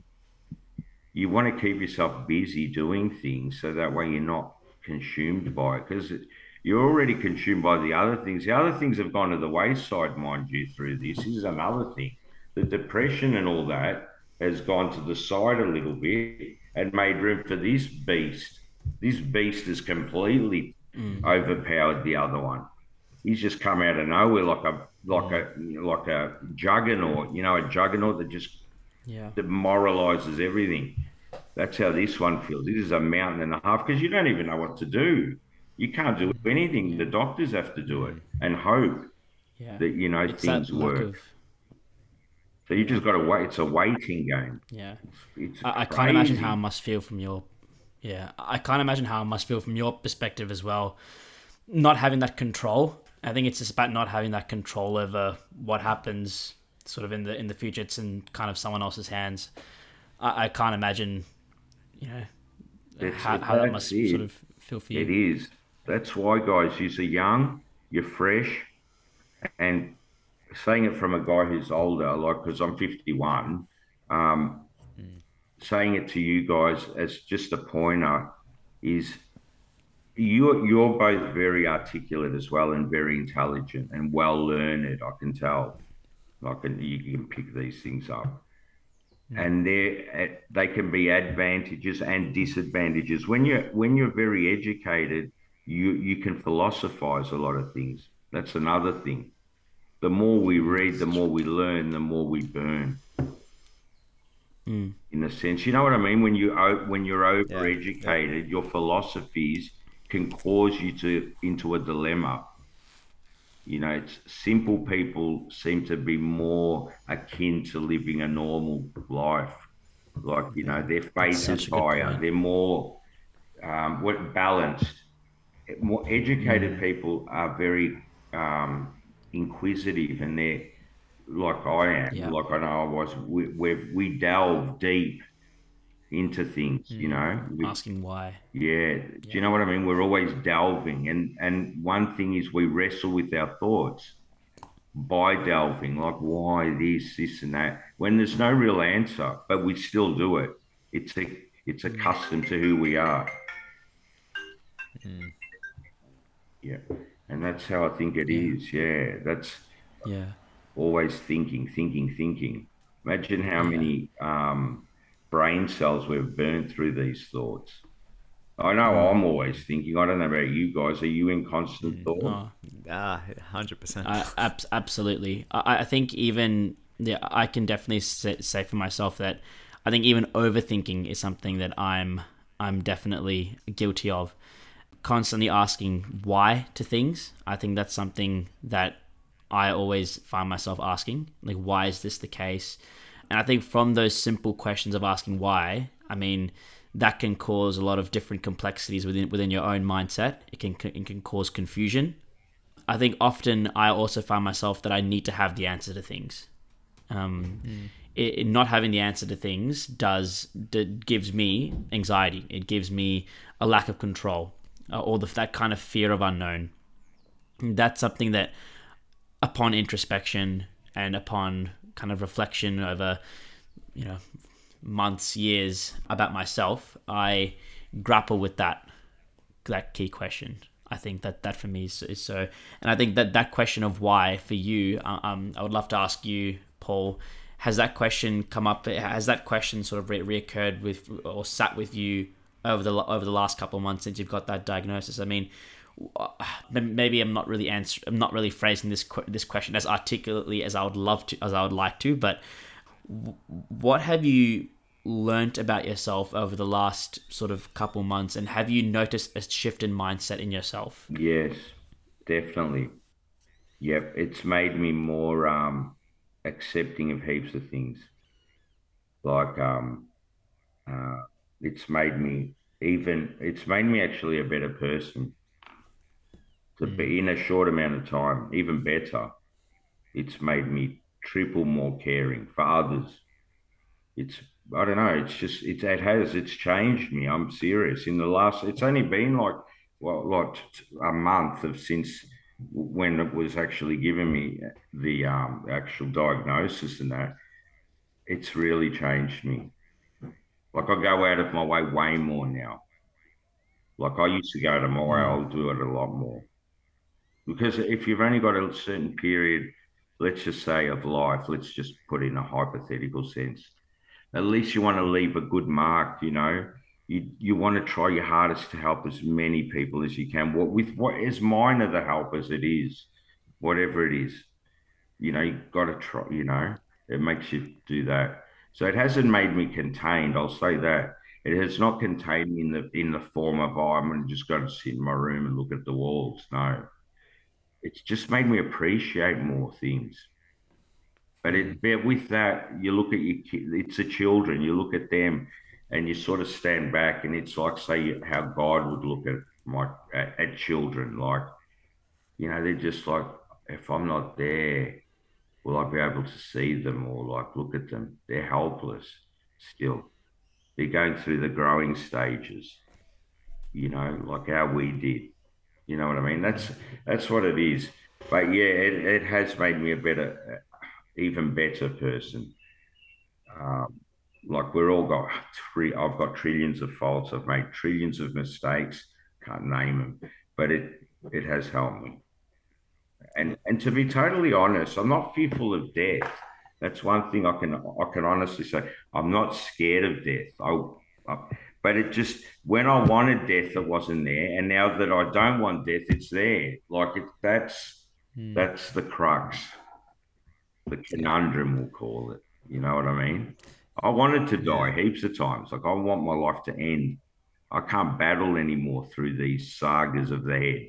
You want to keep yourself busy doing things so that way you're not consumed by it because you're already consumed by the other things. The other things have gone to the wayside, mind you, through this. This is another thing. The depression and all that has gone to the side a little bit and made room for this beast. This beast has completely mm. overpowered the other one he's just come out of nowhere like a like a like a juggernaut, you know, a juggernaut that just Yeah. demoralizes everything. That's how this one feels. This is a mountain and a half because you don't even know what to do. You can't do mm-hmm. anything. The doctors have to do it and hope Yeah. that you know It's things work. of So you just got to wait. It's a waiting game. yeah. It's I, I can't imagine how it must feel from your yeah. I can't imagine how it must feel from your perspective as well. Not having that control. I think it's just about not having that control over what happens sort of in the in the future. It's in kind of someone else's hands. I, I can't imagine, you know, It's- how, how that must it. sort of feel for you. It is. That's why, guys, you're young, you're fresh, and saying it from a guy who's older, like because I'm 51, um, saying it to you guys as just a pointer is you're you're both very articulate as well and very intelligent and well learned. I can tell. I can you can pick these things up and they they can be advantages and disadvantages. When you're when you're very educated, you you can philosophize a lot of things. That's another thing. the more we read, the more we learn, the more we burn. Mm. In a sense, you know what I mean. When you when you're overeducated, yeah. your philosophies can cause you to into a dilemma. You know, it's simple people seem to be more akin to living a normal life. Like you know, their faith is higher. They're more um, what balanced. More educated mm. people are very um, inquisitive, and they're like I am, yeah. like I know I was. We we we delve deep into things, mm. you know, we, asking why. Yeah. yeah, do you know what I mean? We're always delving, and and one thing is we wrestle with our thoughts by delving, like why this, this, and that, when there's no real answer, but we still do it. It's a it's accustomed to who we are. Mm. Yeah, and that's how I think it yeah. is. Yeah, that's yeah. Always thinking, thinking, thinking. Imagine how yeah. many um, brain cells we've burned through these thoughts. I know mm. I'm always thinking. I don't know about you guys. Are you in constant mm. thought? Oh. Ah, hundred percent. Absolutely. I, I think even yeah, I can definitely say, say for myself that I think even overthinking is something that I'm I'm definitely guilty of constantly asking why to things. I think that's something that I always find myself asking. Like, why is this the case? And I think from those simple questions of asking why, I mean, that can cause a lot of different complexities within within your own mindset. It can it can cause confusion. I think often I also find myself that I need to have the answer to things. Um, mm. it, it, not having the answer to things does gives me anxiety. It gives me a lack of control uh, or the, that kind of fear of unknown. That's something that, upon introspection and upon kind of reflection over, you know, months, years about myself, I grapple with that that key question. I think that that for me is, is so, and I think that that question of why for you, uh, um, I would love to ask you, Paul. Has that question come up? Has that question sort of re- reoccurred with or sat with you over the over the last couple of months since you've got that diagnosis? I mean, maybe I'm not really answer, I'm not really phrasing this this question as articulately as I would love to as I would like to, but what have you learnt about yourself over the last sort of couple months and have you noticed a shift in mindset in yourself? Yes definitely. Yep it's made me more um accepting of heaps of things. Like um uh it's made me even it's made me actually a better person to mm. be in a short amount of time even better it's made me triple more caring for others it's i don't know it's just it's it has it's changed me i'm serious in the last it's only been like well like a month of since when it was actually given me the um, actual diagnosis and that it's really changed me like I go out of my way way more now. Like I used to go out of my way, mm. I'll do it a lot more. Because if you've only got a certain period, let's just say of life, let's just put in a hypothetical sense. At least you want to leave a good mark, you know. You you want to try your hardest to help as many people as you can. What with what as minor the help as it is, whatever it is, you know, you got to try. You know, it makes you do that. So it hasn't made me contained. I'll say that it has not contained me in the in the form of oh, I'm just going to sit in my room and look at the walls. No, it's just made me appreciate more things. But it, mm. but with that, you look at your it's the children. You look at them, and you sort of stand back, and it's like say how God would look at my at, at children. Like, you know, they're just like if I'm not there, will I be able to see them or like look at them? They're helpless still. They're going through the growing stages, you know, like how we did. You know what I mean? That's that's what it is. But yeah, it, it has made me a better, even better person. Um, like we're all got three. I've got trillions of faults. I've made trillions of mistakes. Can't name them, but it it has helped me. And and to be totally honest, I'm not fearful of death. That's one thing I can I can honestly say. I'm not scared of death. I, I but it just when I wanted death, it wasn't there, and now that I don't want death, it's there. Like it, that's mm. that's the crux. the conundrum, we'll call it. You know what I mean? I wanted to die heaps of times. Like I want my life to end. I can't battle anymore through these sagas of the head.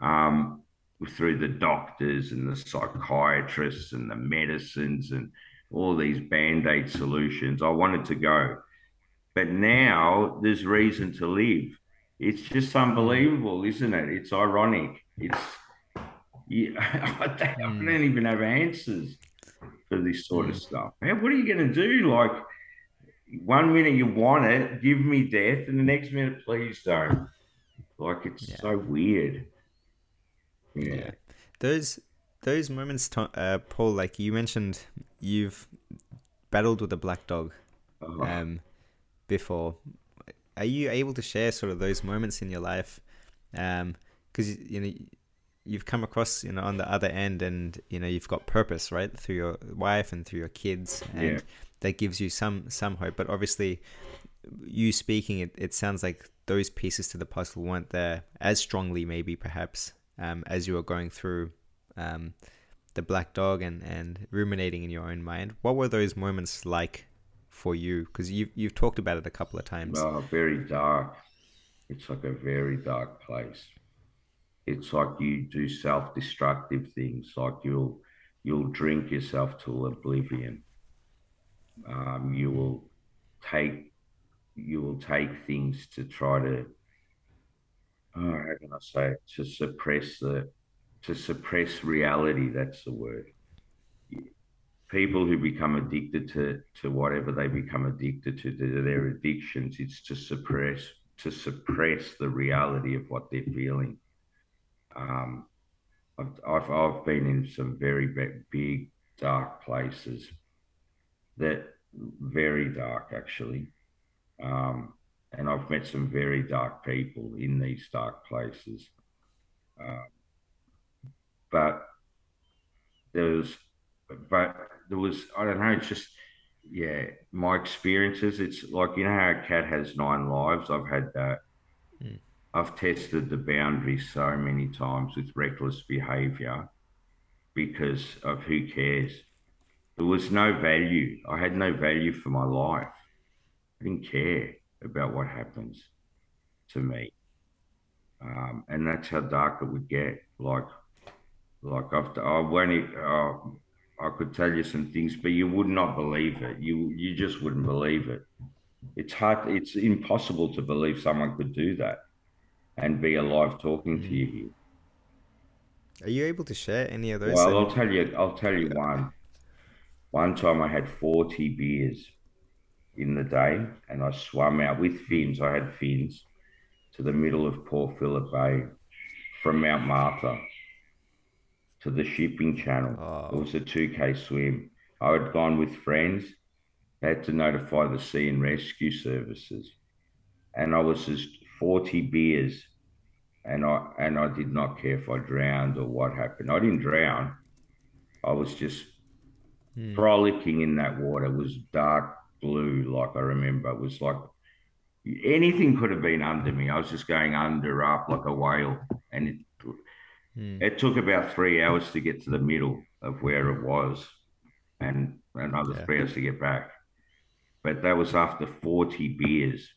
Um, through the doctors and the psychiatrists and the medicines and all these band-aid solutions. I wanted to go. But now there's reason to live. It's just unbelievable, isn't it? It's ironic. It's yeah, I don't, Hmm. don't even have answers for this sort of stuff. Man, what are you going to do? Like, one minute you want it, give me death, and the next minute, please don't. Like, it's Yeah. so weird. Yeah. Yeah. Those those moments, To- uh, Paul, like you mentioned, you've battled with a black dog Oh, um, before. Are you able to share sort of those moments in your life? Because you know you've come across you know on the other end, and you know you've got purpose, right, through your wife and through your kids, and Yeah. that gives you some some hope. But obviously, you speaking, it, it sounds like those pieces to the puzzle weren't there as strongly, maybe perhaps, um, as you were going through um, the black dog and, and ruminating in your own mind. What were those moments like for you? Because you've, you've talked about it a couple of times. Oh, very dark. It's like a very dark place. It's like you do self-destructive things, like you'll you'll drink yourself to oblivion. Um, you will take you will take things to try to oh, how can I say it? to suppress the to suppress reality. That's the word. People who become addicted to to whatever they become addicted to, their addictions, it's to suppress to suppress the reality of what they're feeling. Um, I've, I've I've been in some very big, dark places that very dark actually. Um, and I've met some very dark people in these dark places. Uh, but there was, but there was, I don't know, it's just, yeah, my experiences. It's like, you know how a cat has nine lives? I've had that. Mm. I've tested the boundaries so many times with reckless behavior because of who cares. There was no value. I had no value for my life. I didn't care about what happens to me. Um, and that's how dark it would get. Like, like I've, I won't, uh, I could tell you some things, but you would not believe it. You, you just wouldn't believe it. It's hard. It's impossible to believe someone could do that and be alive talking to hmm. you here. Are you able to share any of those? Well, I'll tell you. I'll tell you one. One time I had forty beers in the day, and I swam out with fins. I had fins to the middle of Port Phillip Bay from Mount Martha to the shipping channel. Oh. It was a two k swim. I had gone with friends. Had to notify the sea and rescue services, and I was just forty beers and I and I did not care if I drowned or what happened. I didn't drown. I was just Hmm. frolicking in that water. It was dark blue, like I remember. It was like anything could have been under me. I was just going under, up like a whale, and it Hmm. it took about three hours to get to the middle of where it was, and another Yeah. three hours to get back. But that was after forty beers.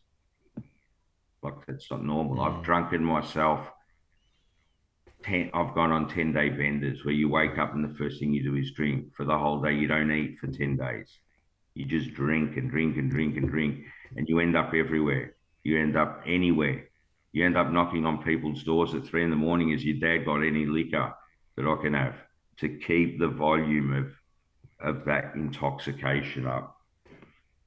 Like that's not normal. I've Mm. drunken myself. Ten, I've gone on ten day benders where you wake up and the first thing you do is drink for the whole day. You don't eat for ten days. You just drink and drink and drink and drink, and you end up everywhere. You end up anywhere. You end up knocking on people's doors at three in the morning. Has your dad got any liquor that I can have to keep the volume of of that intoxication up?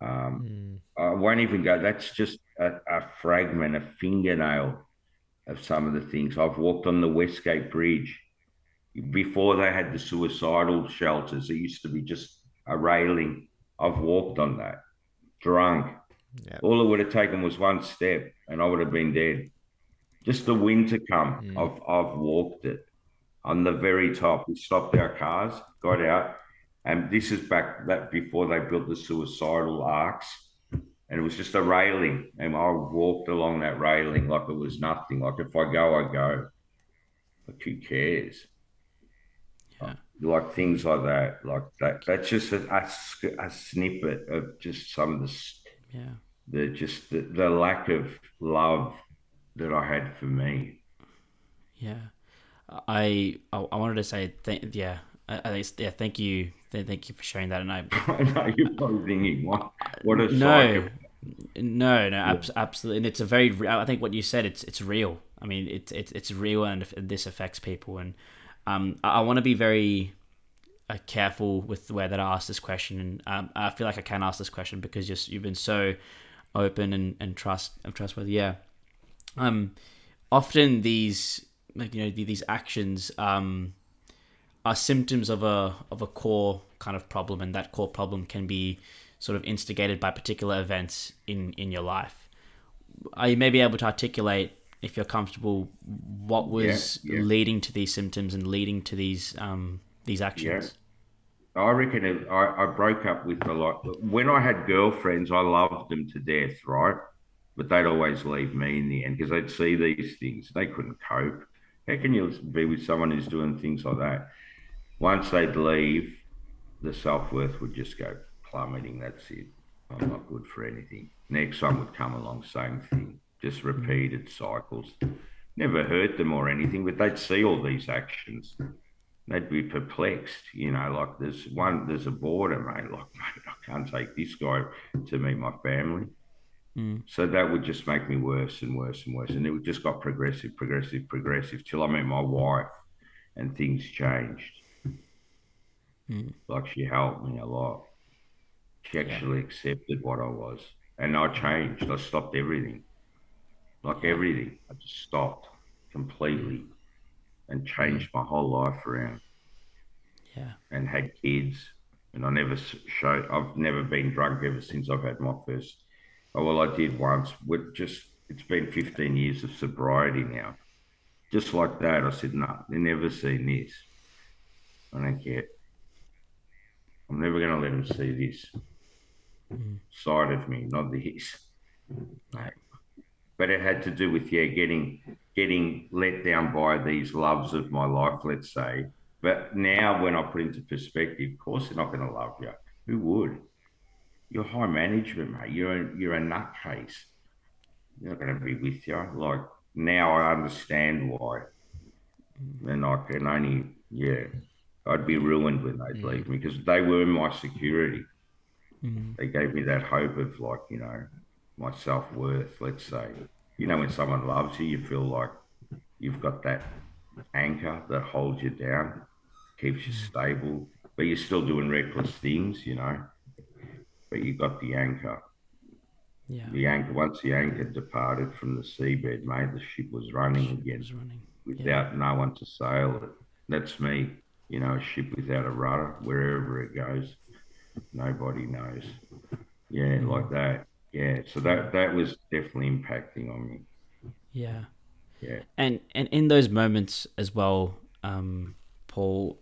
Um, Hmm. I won't even go. That's just a, a fragment, a fingernail of some of the things. I've walked on the Westgate Bridge before they had the suicidal shelters. It used to be just a railing. I've walked on that, drunk. Yeah. All it would have taken was one step, and I would have been dead. Just the wind to come. Mm. I've I've walked it on the very top. We stopped our cars, got out, and this is back that before they built the suicidal arcs, and it was just a railing, and I walked along that railing like it was nothing. Like if I go, I go. Like who cares? Yeah. like things like that. Like that. That's just a, a, a snippet of just some of the yeah the just the, the lack of love that I had for me. Yeah, I I, I wanted to say th- yeah. I, I yeah, thank you, thank you for sharing that. And I, I know you're probably thinking, what, what a no, no, no, ab- absolutely. And it's a very, I think what you said, it's it's real. I mean, it's it's it's real, and this affects people. And um, I, I want to be very uh, careful with the way that I ask this question, and um, I feel like I can ask this question because just you've been so open and and trust and trustworthy. Yeah. Um, often these like you know these actions um are symptoms of a of a core kind of problem, and that core problem can be sort of instigated by particular events in in your life. Are you maybe able to articulate, if you're comfortable, what was yeah, yeah. leading to these symptoms and leading to these um, these actions? Yeah. I reckon it, I, I broke up with a lot. When I had girlfriends, I loved them to death, right? But they'd always leave me in the end because they'd see these things. They couldn't cope. How can you be with someone who's doing things like that? Once they'd leave, the self worth would just go plummeting. That's it. I'm not good for anything. Next one would come along, same thing, just repeated cycles. Never hurt them or anything, but they'd see all these actions. They'd be perplexed, you know, like there's one, there's a border, mate. Like, mate, I can't take this guy to meet my family. Mm. So that would just make me worse and worse and worse. And it just got progressive, progressive, progressive till I met my wife and things changed. Mm. Like she helped me a lot. She actually accepted what I was. And I changed. I stopped everything. Like everything. I just stopped completely and changed my whole life around. Yeah. And had kids. And I never showed, I've never been drunk ever since I've had my first. Oh, well, I did once. With just, it's been 15 years of sobriety now. Just like that, I said, no, they've never seen this. I don't care. I'm never going to let them see this mm. side of me, not this. But it had to do with yeah, getting getting let down by these loves of my life, let's say. But now, when I put into perspective, of course they're not going to love you. Who would? You're high management, mate. You're a, you're a nutcase. You're not going to be with you. Like now, I understand why, mm. and I can only yeah. I'd be ruined when they'd mm. leave me because they were my security. Mm-hmm. They gave me that hope of like, you know, my self worth, let's say. You know, when someone loves you, you feel like you've got that anchor that holds you down, keeps you stable, but you're still doing reckless things, you know. But you got the anchor. Yeah. The anchor once the anchor departed from the seabed, mate, the ship was running again. Was running. Without yeah. no one to sail it. That's me. You know, a ship without a rudder, wherever it goes nobody knows. Yeah, mm. like that. Yeah, so that that was definitely impacting on me. Yeah. Yeah. And and in those moments as well, um, Paul,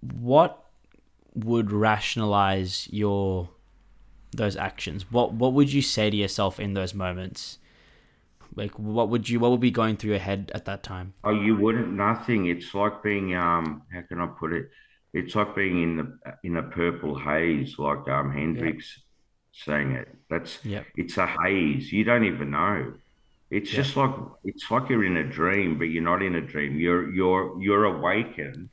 what would rationalize your those actions? What what would you say to yourself in those moments? Like what would you what would be going through your head at that time? Oh, you wouldn't nothing. It's like being um how can I put it? it's like being in the in a purple haze, like um, Hendrix saying it. That's yeah. it's a haze. You don't even know. It's yep. just like it's like you're in a dream, but you're not in a dream. You're you're you're awakened.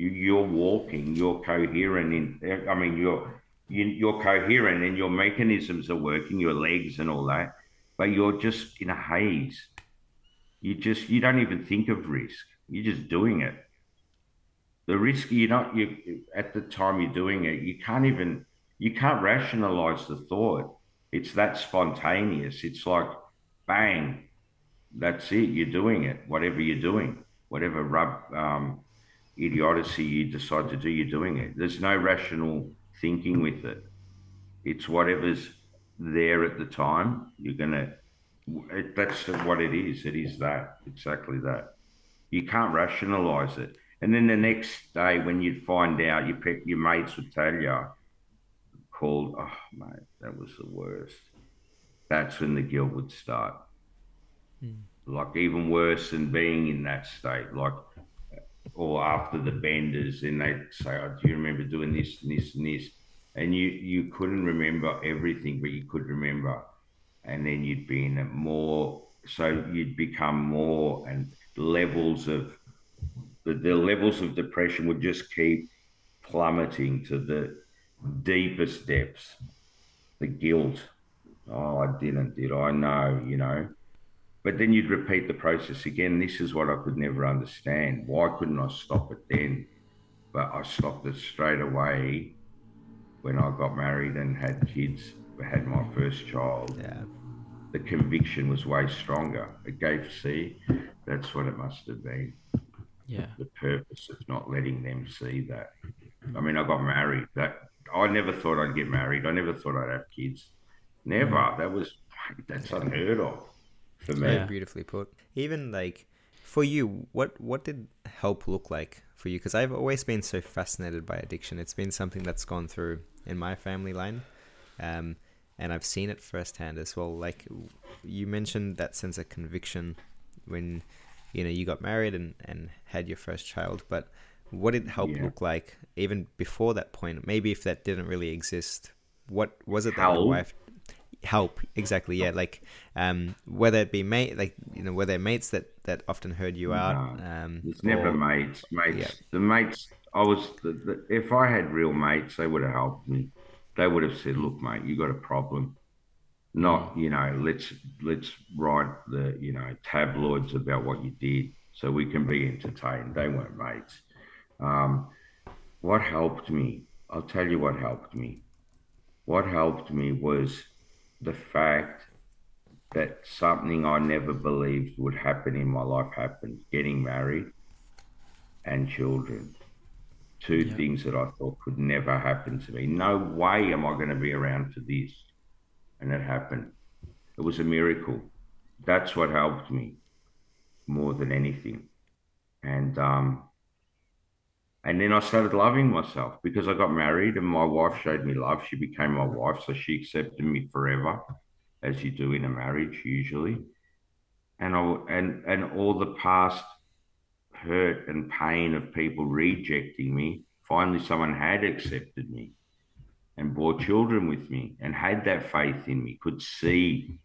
You, you're walking. You're coherent. In I mean, you're you, you're coherent and your mechanisms are working, your legs and all that, but you're just in a haze. You just you don't even think of risk. You're just doing it the risk you're not you at the time you're doing it you can't even you can't rationalize the thought it's that spontaneous it's like bang that's it you're doing it whatever you're doing whatever rub um, idiocy you decide to do you're doing it there's no rational thinking with it it's whatever's there at the time you're gonna it, that's what it is it is that exactly that you can't rationalize it and then the next day, when you'd find out, your your mates would tell you, called, oh mate, that was the worst. That's when the guilt would start. Mm. Like even worse than being in that state. Like or after the benders, and they'd say, "Oh, do you remember doing this and this and this?" And you you couldn't remember everything, but you could remember, and then you'd be in a more. So you'd become more, and levels of the, the levels of depression would just keep plummeting to the deepest depths. The guilt. Oh, I didn't, did I? know, you know. But then you'd repeat the process again. This is what I could never understand. Why couldn't I stop it then? But I stopped it straight away when I got married and had kids, had my first child. Yeah. The conviction was way stronger. It gave, see, that's what it must have been. Yeah. The purpose of not letting them see that. I mean, I got married. That I never thought I'd get married. I never thought I'd have kids. Never. Mm. That was that's unheard of for me. Yeah. Beautifully put. Even like for you, what what did help look like for you? Because I've always been so fascinated by addiction. It's been something that's gone through in my family line, um, and I've seen it firsthand as well. Like you mentioned that sense of conviction when you know you got married and and had your first child, but what did help Yeah. look like even before that point? Maybe if that didn't really exist, what was it that your wife help exactly yeah like um whether it be mate like you know were there mates that that often heard you out No, um It's never or- mates. Mates. Yeah. The mates. I was. The, the, if I had real mates, they would have helped me. They would have said, "Look, mate, you got a problem." Not, you know, let's let's write the you know tabloids about what you did so we can be entertained. They weren't mates. Um, what helped me? I'll tell you what helped me. What helped me was the fact that something I never believed would happen in my life happened getting married and children. Two Yeah. things that I thought could never happen to me. No way am I going to be around for this. And it happened. It was a miracle. That's what helped me more than anything. And, um, and then I started loving myself because I got married and my wife showed me love. She became my wife, so she accepted me forever, as you do in a marriage usually. And I and and all the past hurt and pain of people rejecting me, finally someone had accepted me and bore children with me and had that faith in me, could see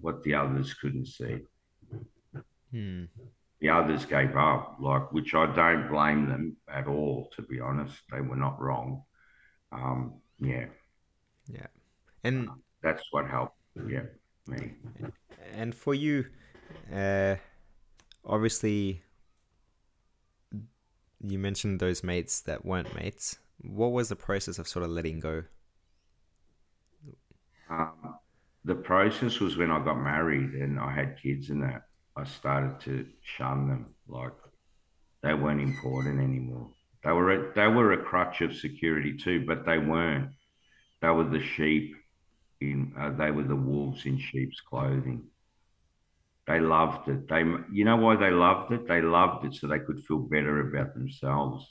what the others couldn't see Hmm. The others gave up, like which I don't blame them at all. To be honest, they were not wrong. Um, yeah, yeah and that's what helped. Yeah, me. and for you uh obviously you mentioned those mates that weren't mates what was the process of sort of letting go Um, the process was when I got married and I had kids, and that I started to shun them. Like they weren't important anymore. They were a, they were a crutch of security too, but they weren't. They were the sheep in. Uh, they were the wolves in sheep's clothing. They loved it. They, you know why they loved it? They loved it so they could feel better about themselves,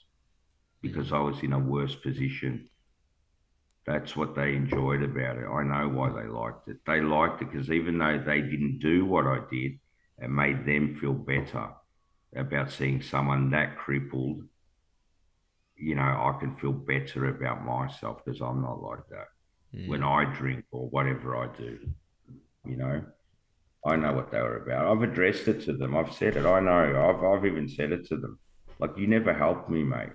because I was in a worse position. That's what they enjoyed about it. I know why they liked it. They liked it because even though they didn't do what I did, it made them feel better about seeing someone that crippled. You know, I can feel better about myself because I'm not like that hmm. when I drink or whatever I do. You know, I know what they were about. I've addressed it to them. I've said it. I know. I've I've even said it to them. Like you never helped me, mate.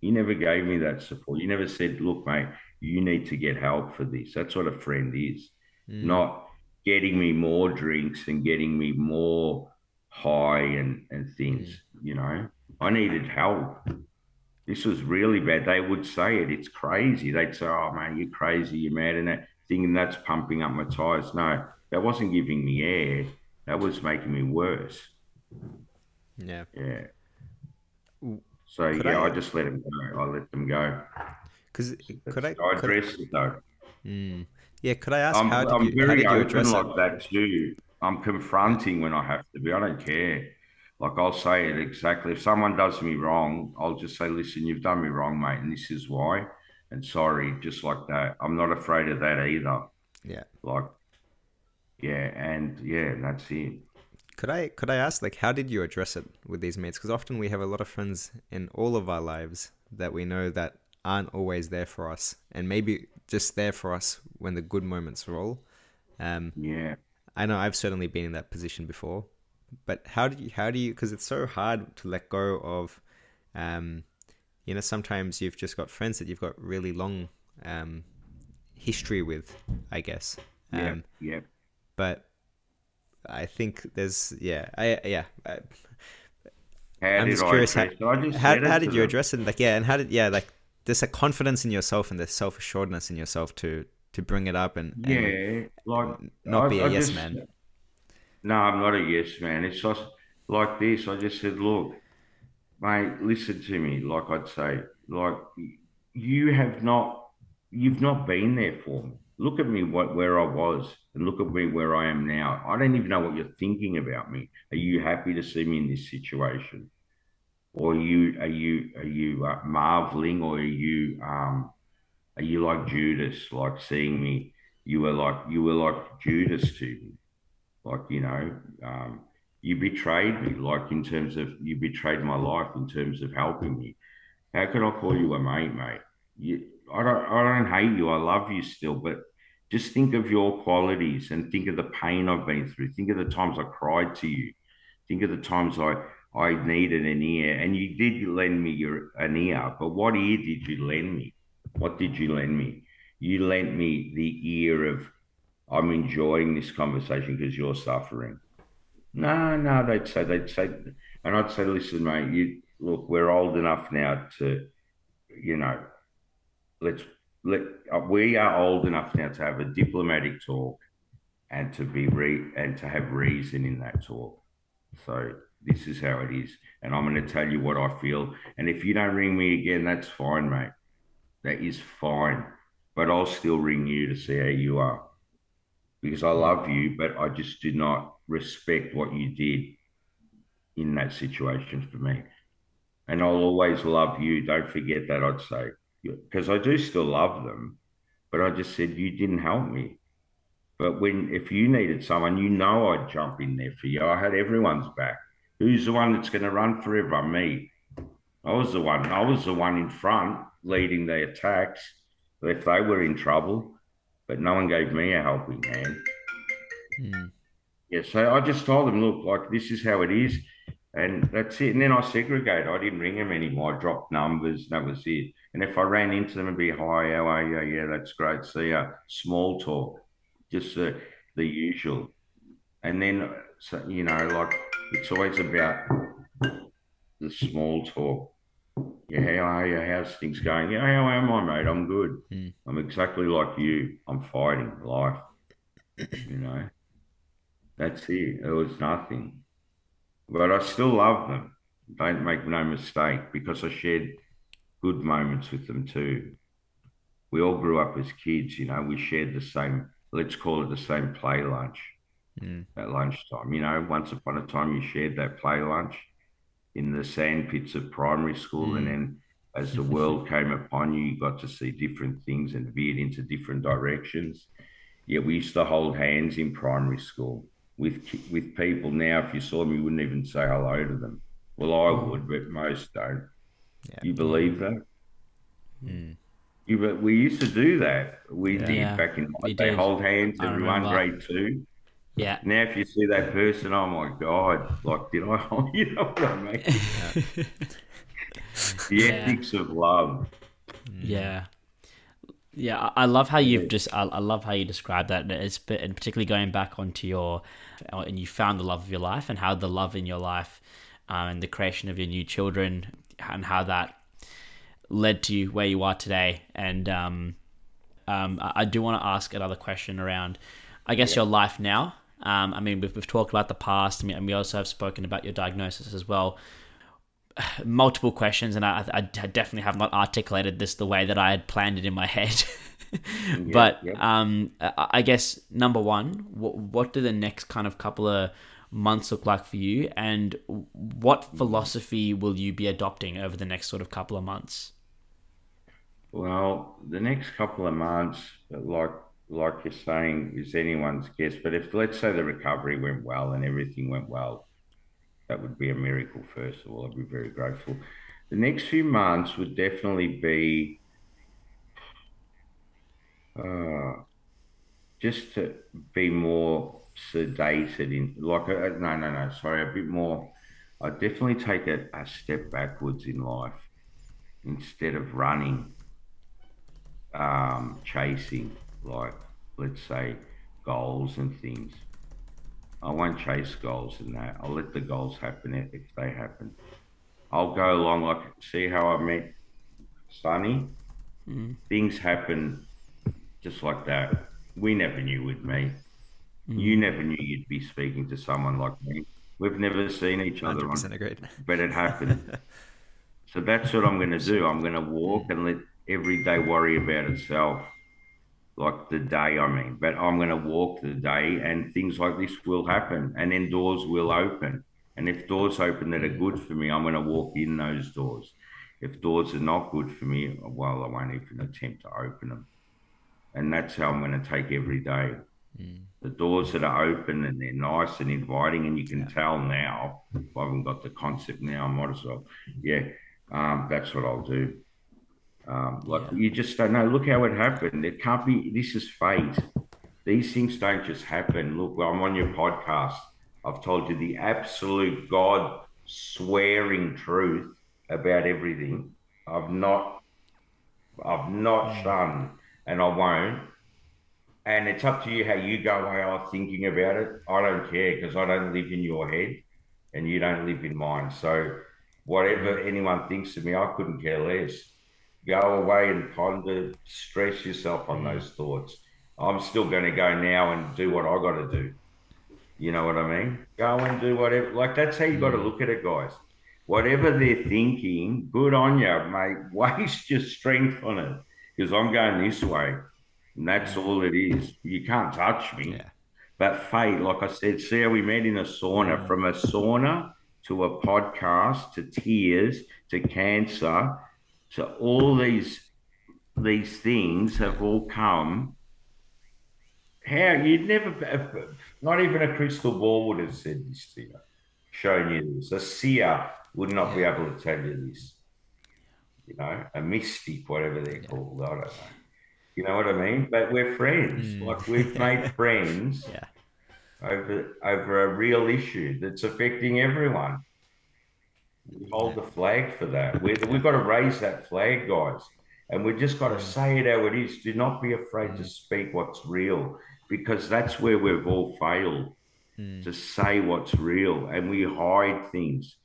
You never gave me that support. You never said, "Look, mate, you need to get help for this." That's what a friend is. Hmm. Not getting me more drinks and getting me more high and and things. You know, I needed help. This was really bad. They would say it. It's crazy. They'd say, "Oh man, you're crazy. You're mad," and that thinking that's pumping up my tires. No, that wasn't giving me air. That was making me worse. yeah Yeah. So Could yeah, I- I, just let them go. I let them go. because could i I could, it though. mm, yeah could i ask I'm, how did I'm you very did you open address like it that too. I'm confronting when I have to be. I don't care. Like I'll say it exactly. If someone does me wrong, I'll just say, "Listen, you've done me wrong, mate, and this is why." And sorry, just like that. I'm not afraid of that either. yeah Like, yeah, and yeah, that's it. could I could I ask like how did you address it with these mates? Because often we have a lot of friends in all of our lives that we know that aren't always there for us, and maybe just there for us when the good moments roll. Um, Yeah. I know I've certainly been in that position before, but how do you how do you because it's so hard to let go of, um, you know sometimes you've just got friends that you've got really long um, history with, I guess. Yeah. Um, yeah. but I think there's yeah I yeah. I, How I'm just curious how, address? I just how, how did you them. address it? Like yeah, and how did yeah like there's a confidence in yourself and there's self assuredness in yourself to to bring it up and, and Yeah, like not I- be a I yes just- man. No, I'm not a yes man. It's just like this. I just said, look, mate, listen to me. Like I'd say, like you have not, you've not been there for me. Look at me, what where I was, and look at me where I am now. I don't even know what you're thinking about me. Are you happy to see me in this situation, or are you are you are you uh, marveling, or are you um, are you like Judas, like seeing me? You were like you were like Judas to me. Like you know um, you betrayed me like in terms of you betrayed my life in terms of helping me. How can i call you a mate mate? You, i don't i don't hate you. I love you still but just think of your qualities and think of the pain i've been through. Think of the times i cried to you. Think of the times i i needed an ear and you did lend me your an ear but what ear did you lend me what did you lend me you lent me the ear of I'm enjoying this conversation because you're suffering. No, no, they'd say, they'd say, and I'd say, listen, mate, you look, we're old enough now to, you know, let's let uh, we are old enough now to have a diplomatic talk and to be re and to have reason in that talk. So this is how it is, and I'm going to tell you what I feel. And if you don't ring me again, that's fine, mate. That is fine. But I'll still ring you to see how you are because I love you, but I just do not respect what you did in that situation for me. And I'll always love you. Don't forget that, I'd say, because I do still love them. But I just said, you didn't help me. But when, if you needed someone, you know I'd jump in there for you. I had everyone's back. Who's the one that's going to run forever? Me. I was the one. I was the one in front leading the attacks. If they were in trouble, but no one gave me a helping hand. Hmm. Yeah, so I just told them, look, like this is how it is, and that's it. And then I segregated. I didn't ring them anymore. I dropped numbers. That was it. And if I ran into them and be, hi, how are you? Yeah, that's great. See ya. Small talk, just the the usual. And then, so, you know, like it's always about the small talk. Yeah, how are you? How's things going? Yeah, how am I, mate? I'm good. Mm. I'm exactly like you. I'm fighting life. you know, that's it. It was nothing. But I still love them. Don't make no mistake because I shared good moments with them too. We all grew up as kids, you know, we shared the same, let's call it the same play lunch Mm. at lunchtime. You know, once upon a time you shared that play lunch in the sand pits of primary school, and then as the world came upon you, you got to see different things and veered into different directions. Yeah, we used to hold hands in primary school with with people. Now, if you saw them, you wouldn't even say hello to them. Well, I would, but most don't. Yeah. You believe that? Mm. You, but we used to do that. We Yeah. did back in they hold hands, I everyone remember. grade two. Yeah. Now, if you see that person, oh my God, like, did I, you know what I mean? The Yeah. ethics of love. Yeah. Yeah, I love how you've just. I, love how you describe that. and It's and particularly going back onto your, uh, and you found the love of your life, and how the love in your life, um, and the creation of your new children, and how that led to you where you are today. And um, um, I, I do want to ask another question around, I guess, your life now. Um, I mean, we've, we've talked about the past, and we also have spoken about your diagnosis as well multiple questions, and I, I definitely have not articulated this the way that I had planned it in my head. but yeah. um, I I guess number one, what, what do the next kind of couple of months look like for you, and what philosophy will you be adopting over the next sort of couple of months? Well, the next couple of months, like like you're saying, is anyone's guess. But if let's say the recovery went well and everything went well, that would be a miracle. First of all, I'd be very grateful. The next few months would definitely be uh, just to be more sedated in like a, uh, no no no sorry a bit more i definitely take a, a step backwards in life instead of running um, chasing like let's say goals and things i won't chase goals and that i'll let the goals happen if they happen i'll go along like see how i met sunny mm. things happen just like that we never knew with me Mm. You never knew you'd be speaking to someone like me. We've never seen each other on, agreed. but it happened. so that's what I'm going to do. I'm going to walk and let every day worry about itself, like the day. I mean, but I'm going to walk the day, and things like this will happen, and then doors will open. And if doors open that are good for me, I'm going to walk in those doors. If doors are not good for me, well, I won't even attempt to open them. And that's how I'm going to take every day. Mm. The doors that are open and they're nice and inviting, and you can tell now. If I haven't got the concept now, I might as well. Yeah, um, that's what I'll do. Um, like yeah. you just don't know. Look how it happened. It can't be. This is fate. These things don't just happen. Look, I'm on your podcast. I've told you the absolute God swearing truth about everything. I've not, I've not mm. shunned, and I won't and it's up to you how you go away are thinking about it. I don't care because I don't live in your head and you don't live in mine. So whatever anyone thinks of me, I couldn't care less. Go away and ponder, stress yourself on those mm. thoughts. I'm still going to go now and do what I got to do. You know what I mean? Go and do whatever. Like that's how you got to mm. look at it, guys. Whatever they're thinking, good on you, mate. Waste your strength on it because I'm going this way. And that's all it is. You can't touch me. Yeah. But fate, like I said, see how we met in a sauna, mm. from a sauna to a podcast to tears to cancer to all these these things have all come. How you'd never, not even a crystal ball would have said this to you, shown you this. A seer would not yeah. be able to tell you this. You know, a mystic, whatever they're yeah. called. I don't know. You know what I mean? But we're friends. Mm. Like we've made friends yeah. over over a real issue that's affecting everyone. We hold the flag for that. we we've got to raise that flag, guys. And we've just got to say it how it is. Do not be afraid mm. to speak what's real because that's where we've all failed mm. to say what's real and we hide things.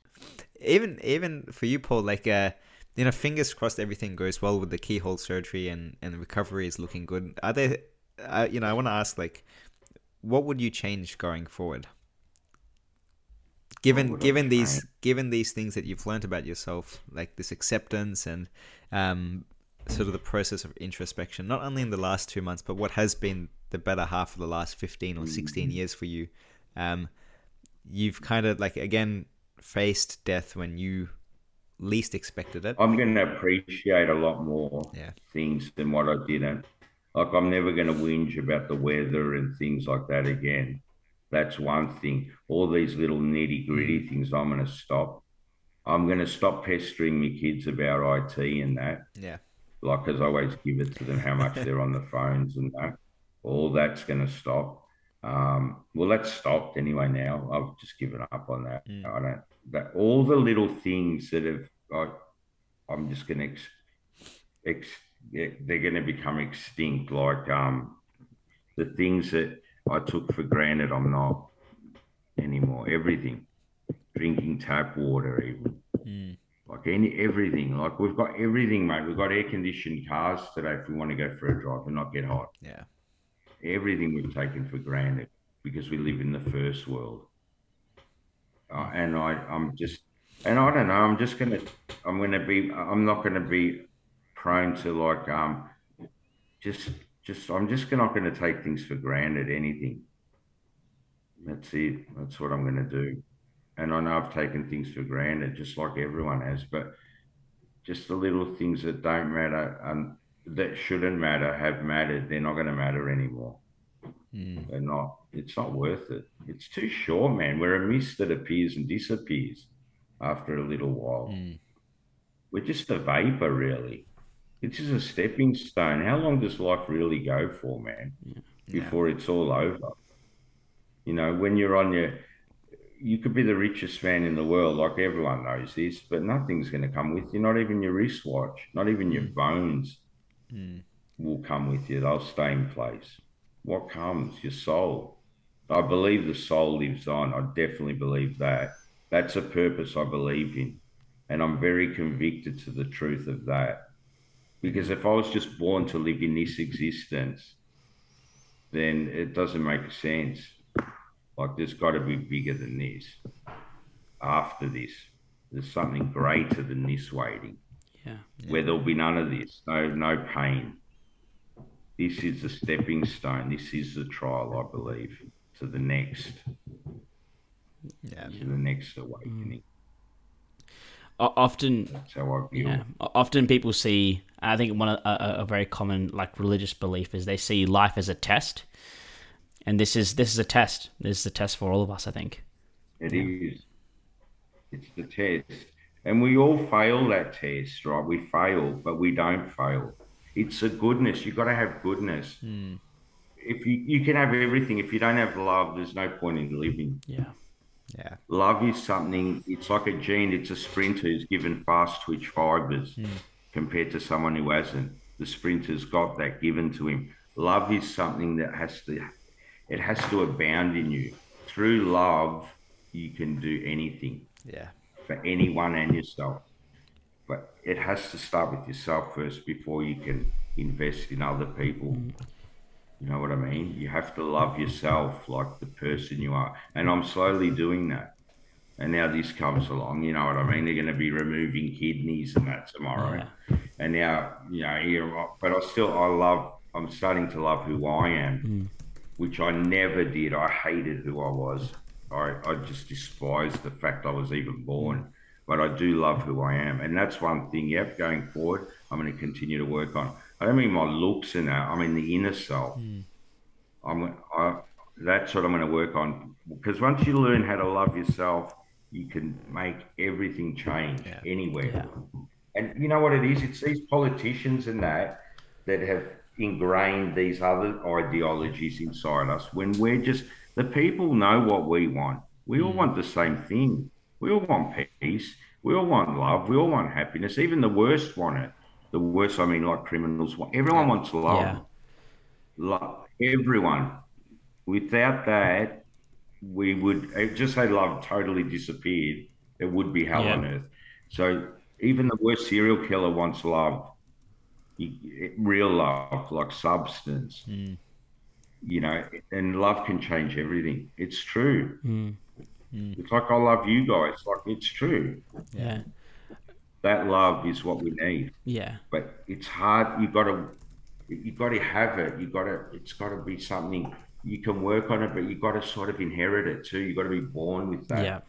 Even even for you, Paul, like uh you know, fingers crossed everything goes well with the keyhole surgery and and the recovery is looking good. Are there, uh, you know, I want to ask like, what would you change going forward? Given given these given these things that you've learned about yourself, like this acceptance and um, sort of the process of introspection, not only in the last two months, but what has been the better half of the last fifteen or 16 mm-hmm. years for you. Um, you've kind of like again faced death when you least expected it. I'm going to appreciate a lot more yeah. things than what I didn't. Like I'm never going to whinge about the weather and things like that again. That's one thing. All these little nitty gritty mm. things, I'm going to stop. I'm going to stop pestering my kids about IT and that. Yeah. Like, as I always give it to them how much they're on the phones and that. All that's going to stop. Um, well, that's stopped anyway now. I've just given up on that. Mm. I don't that all the little things that have I, I'm just going to ex, ex, they're going to become extinct. Like um, the things that I took for granted, I'm not anymore. Everything, drinking tap water, even mm. like any everything. Like we've got everything, mate. We've got air conditioned cars today if we want to go for a drive and not get hot. Yeah, everything we've taken for granted because we live in the first world uh, and I, I'm just, and I don't know. I'm just gonna, I'm gonna be, I'm not gonna be prone to like, um, just, just, I'm just not gonna take things for granted. Anything. That's it. That's what I'm gonna do. And I know I've taken things for granted, just like everyone has, but just the little things that don't matter. and that shouldn't matter have mattered, they're not going to matter anymore. Mm. They're not. It's not worth it. It's too short, man. We're a mist that appears and disappears after a little while. Mm. We're just a vapor, really. It's just a stepping stone. How long does life really go for, man? Before it's all over. You know, when you're on your, you could be the richest man in the world, like everyone knows this, but nothing's going to come with you. Not even your wristwatch, not even your bones Mm. will come with you. They'll stay in place. What comes? Your soul. I believe the soul lives on. I definitely believe that. That's a purpose I believe in. And I'm very convicted to the truth of that. Because if I was just born to live in this existence, then it doesn't make sense. Like there's got to be bigger than this. After this, there's something greater than this waiting Yeah. where there'll be none of this, no no pain. This is the stepping stone. This is the trial, I believe, to the next, Yeah. to the next awakening. Mm. O- often, That's how I feel. yeah. Often people see. I think one of a, a- a very common like religious belief is they see life as a test, and this is this is a test. This is a test for all of us. I think. It is. It's the test. And we all fail that test, right? We fail, but we don't fail. It's a goodness. You've got to have goodness. Hmm. If you, you can have everything, if you don't have love, there's no point in living. Yeah. Yeah. Love is something, it's like a gene, it's a sprinter who's given fast twitch fibers hmm. Compared to someone who hasn't. The sprinter's got that given to him. Love is something that has to, it has to abound in you. Through love, you can do anything Yeah. for anyone and yourself. But it has to start with yourself first before you can invest in other people. Mm. You know what I mean? You have to love yourself like the person you are. And I'm slowly doing that. And now this comes along, you know what I mean? They're going to be removing kidneys and that tomorrow. And now, you know, here, but I still, I love, I'm starting to love who I am, mm. which I never did. I hated who I was. I, I just despised the fact I was even born. Mm. But I do love who I am. And that's one thing, yep, going forward, I'm going to continue to work on. I don't mean my looks and that, I mean the inner self. Mm. I'm, I, that's what I'm going to work on. Because once you learn how to love yourself, you can make everything change Yeah. anywhere. And you know what it is? It's these politicians and that that have ingrained these other ideologies inside us when we're just the people know what we want. We all mm. want the same thing. We all want peace. We all want love. We all want happiness. Even the worst want it. The worst, I mean, like criminals want. Everyone wants love. Yeah. Love. Everyone. Without that, we would just say love totally disappeared. It would be hell Yeah. on earth. So even the worst serial killer wants love, real love, like substance. Mm. You know, and love can change everything. It's true. Mm. Mm. It's like I love you guys. Like it's true. Yeah. That love is what we need. Yeah. But it's hard. You got to, you got to have it. You got to. It's got to be something you can work on it, but you've got to sort of inherit it too. You've got to be born with that. Yeah.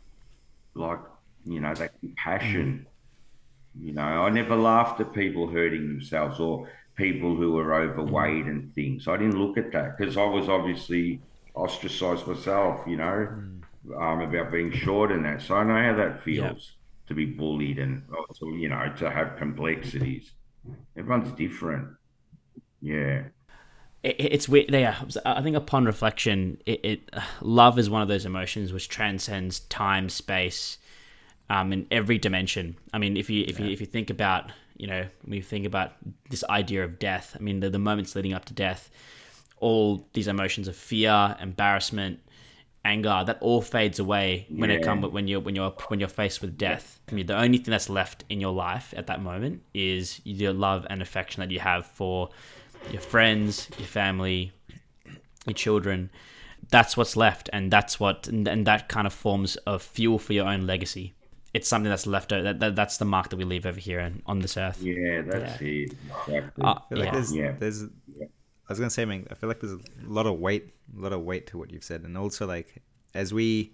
like you know that compassion. Mm. You know i never laughed at people hurting themselves or people who were overweight mm. and things. I didn't look at that because i was obviously ostracized myself you know mm. um, about being short and that. So i know how that feels to be bullied and to, you know to have complexities. Everyone's different. Yeah it, it's weird. Yeah, I think upon reflection, it, it love is one of those emotions which transcends time, space, um, in every dimension. I mean, if you if you if you think about you know when you think about this idea of death, I mean the, the moments leading up to death, all these emotions of fear, embarrassment, anger, that all fades away when it Yeah. come when you're when you're when you're faced with death. I mean, the only thing that's left in your life at that moment is your love and affection that you have for your friends, your family, your children. That's what's left, and that's what, and, and that kind of forms a fuel for your own legacy. It's something that's left. That, that that's the mark that we leave over here on, on this earth. yeah that's it exactly. Uh, I feel like yeah. there's, Yeah. I was gonna say, man, I feel like there's a lot of weight, a lot of weight to what you've said, and also like as we,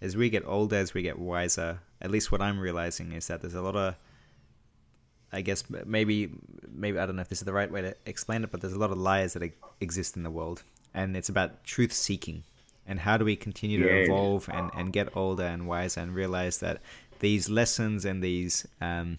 as we get older, as we get wiser, at least what I'm realizing is that there's a lot of, I guess maybe maybe I don't know if this is the right way to explain it, but there's a lot of lies that exist in the world, and it's about truth seeking and how do we continue to evolve and, and get older and wiser and realize that these lessons and these um,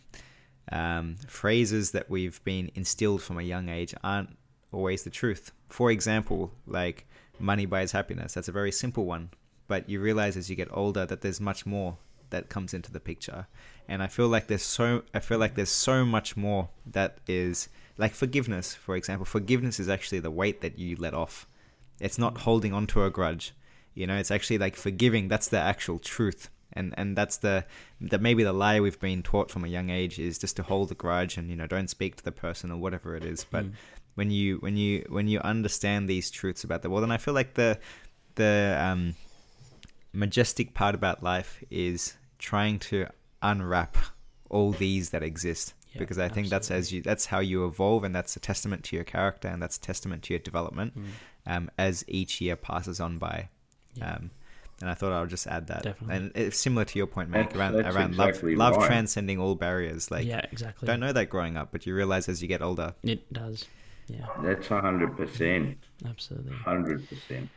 um, phrases that we've been instilled from a young age aren't always the truth. For example, like money buys happiness. That's a very simple one, but you realize as you get older that there's much more that comes into the picture. And I feel like there's so I feel like there's so much more that is like forgiveness, for example. Forgiveness is actually the weight that you let off. It's not holding on to a grudge. You know, it's actually like forgiving. That's the actual truth. And and that's the that maybe the lie we've been taught from a young age is just to hold a grudge and you know don't speak to the person or whatever it is. But mm. when you when you when you understand these truths about the world, and I feel like the the um, majestic part about life is trying to unwrap all these that exist yeah, because I think absolutely. that's as you that's how you evolve and that's a testament to your character and that's a testament to your development mm. um, as each year passes on by. Yeah. Um, and I thought I would just add that. Definitely. And it's similar to your point, Mike, around around exactly love, love transcending all barriers. Like, yeah, exactly. Don't know that growing up, but you realize as you get older. It does. Yeah. That's hundred percent. Absolutely. Hundred percent.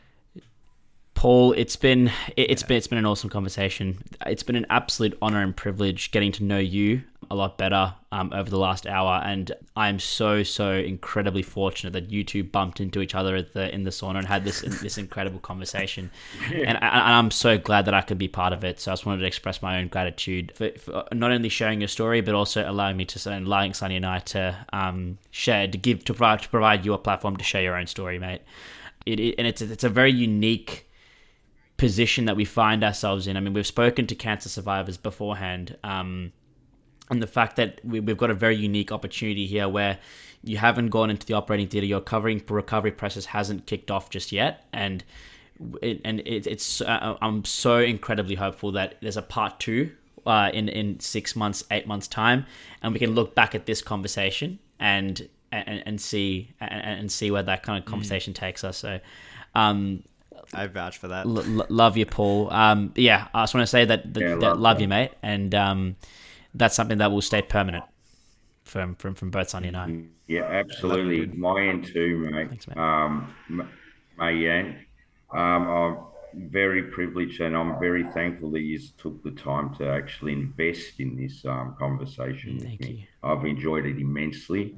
Paul, it's been it's yeah. been it's been an awesome conversation. It's been an absolute honor and privilege getting to know you a lot better um, over the last hour, and I'm so so incredibly fortunate that you two bumped into each other at the in the sauna and had this this incredible conversation. Yeah. And, I, am so glad that I could be part of it. So I just wanted to express my own gratitude for, for not only sharing your story, but also allowing me to and allowing Sunny and I to um, share to give to provide to provide you a platform to share your own story, mate. It, it and it's it's a very unique position that we find ourselves in. I mean, we've spoken to cancer survivors beforehand, um, and the fact that we, have got a very unique opportunity here where you haven't gone into the operating theater, your covering recovery process hasn't kicked off just yet, and it, and it, it's uh, I'm so incredibly hopeful that there's a part two uh, in in six months, eight months time, and we can look back at this conversation and and, and see and, and see where that kind of mm. conversation mm. takes us. So, um, I vouch for that. L- love you, Paul. Um, yeah, I just want to say that, that, yeah, that love, love you, mate, and um, that's something that will stay permanent from from from both Sunny and I. Mm-hmm. Yeah, absolutely. My end too, mate. Thanks, mate. Um, Mayank, um, I'm very privileged and I'm very thankful that you took the time to actually invest in this um, conversation. Thank you. I've enjoyed it immensely,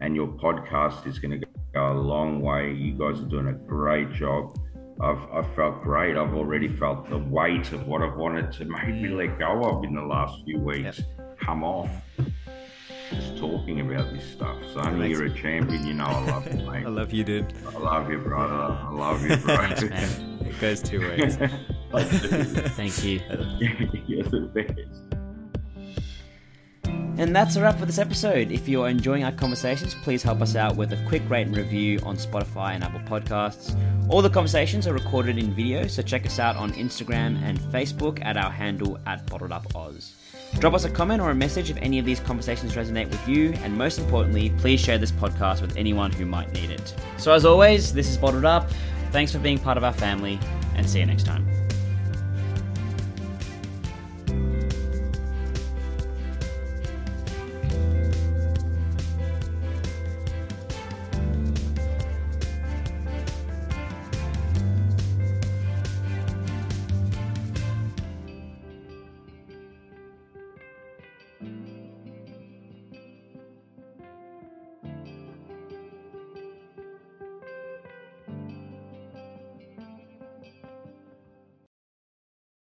and your podcast is going to go a long way. You guys are doing a great job. I've, I've felt great. I've already felt the weight of what I've wanted to maybe mm. let go of in the last few weeks yep. come off. Just talking about this stuff. So I you're a champion. You know I love you, mate. I love you, dude. I love you, brother. I love you, bro. Thanks, man. It goes two ways. Thank you. you're the best. And that's a wrap for this episode. If you're enjoying our conversations, please help us out with a quick rate and review on Spotify and Apple Podcasts. All the conversations are recorded in video, so check us out on Instagram and Facebook at our handle at Bottled Up Oz. Drop us a comment or a message if any of these conversations resonate with you, and most importantly, please share this podcast with anyone who might need it. So, as always, this is Bottled Up. Thanks for being part of our family, and see you next time.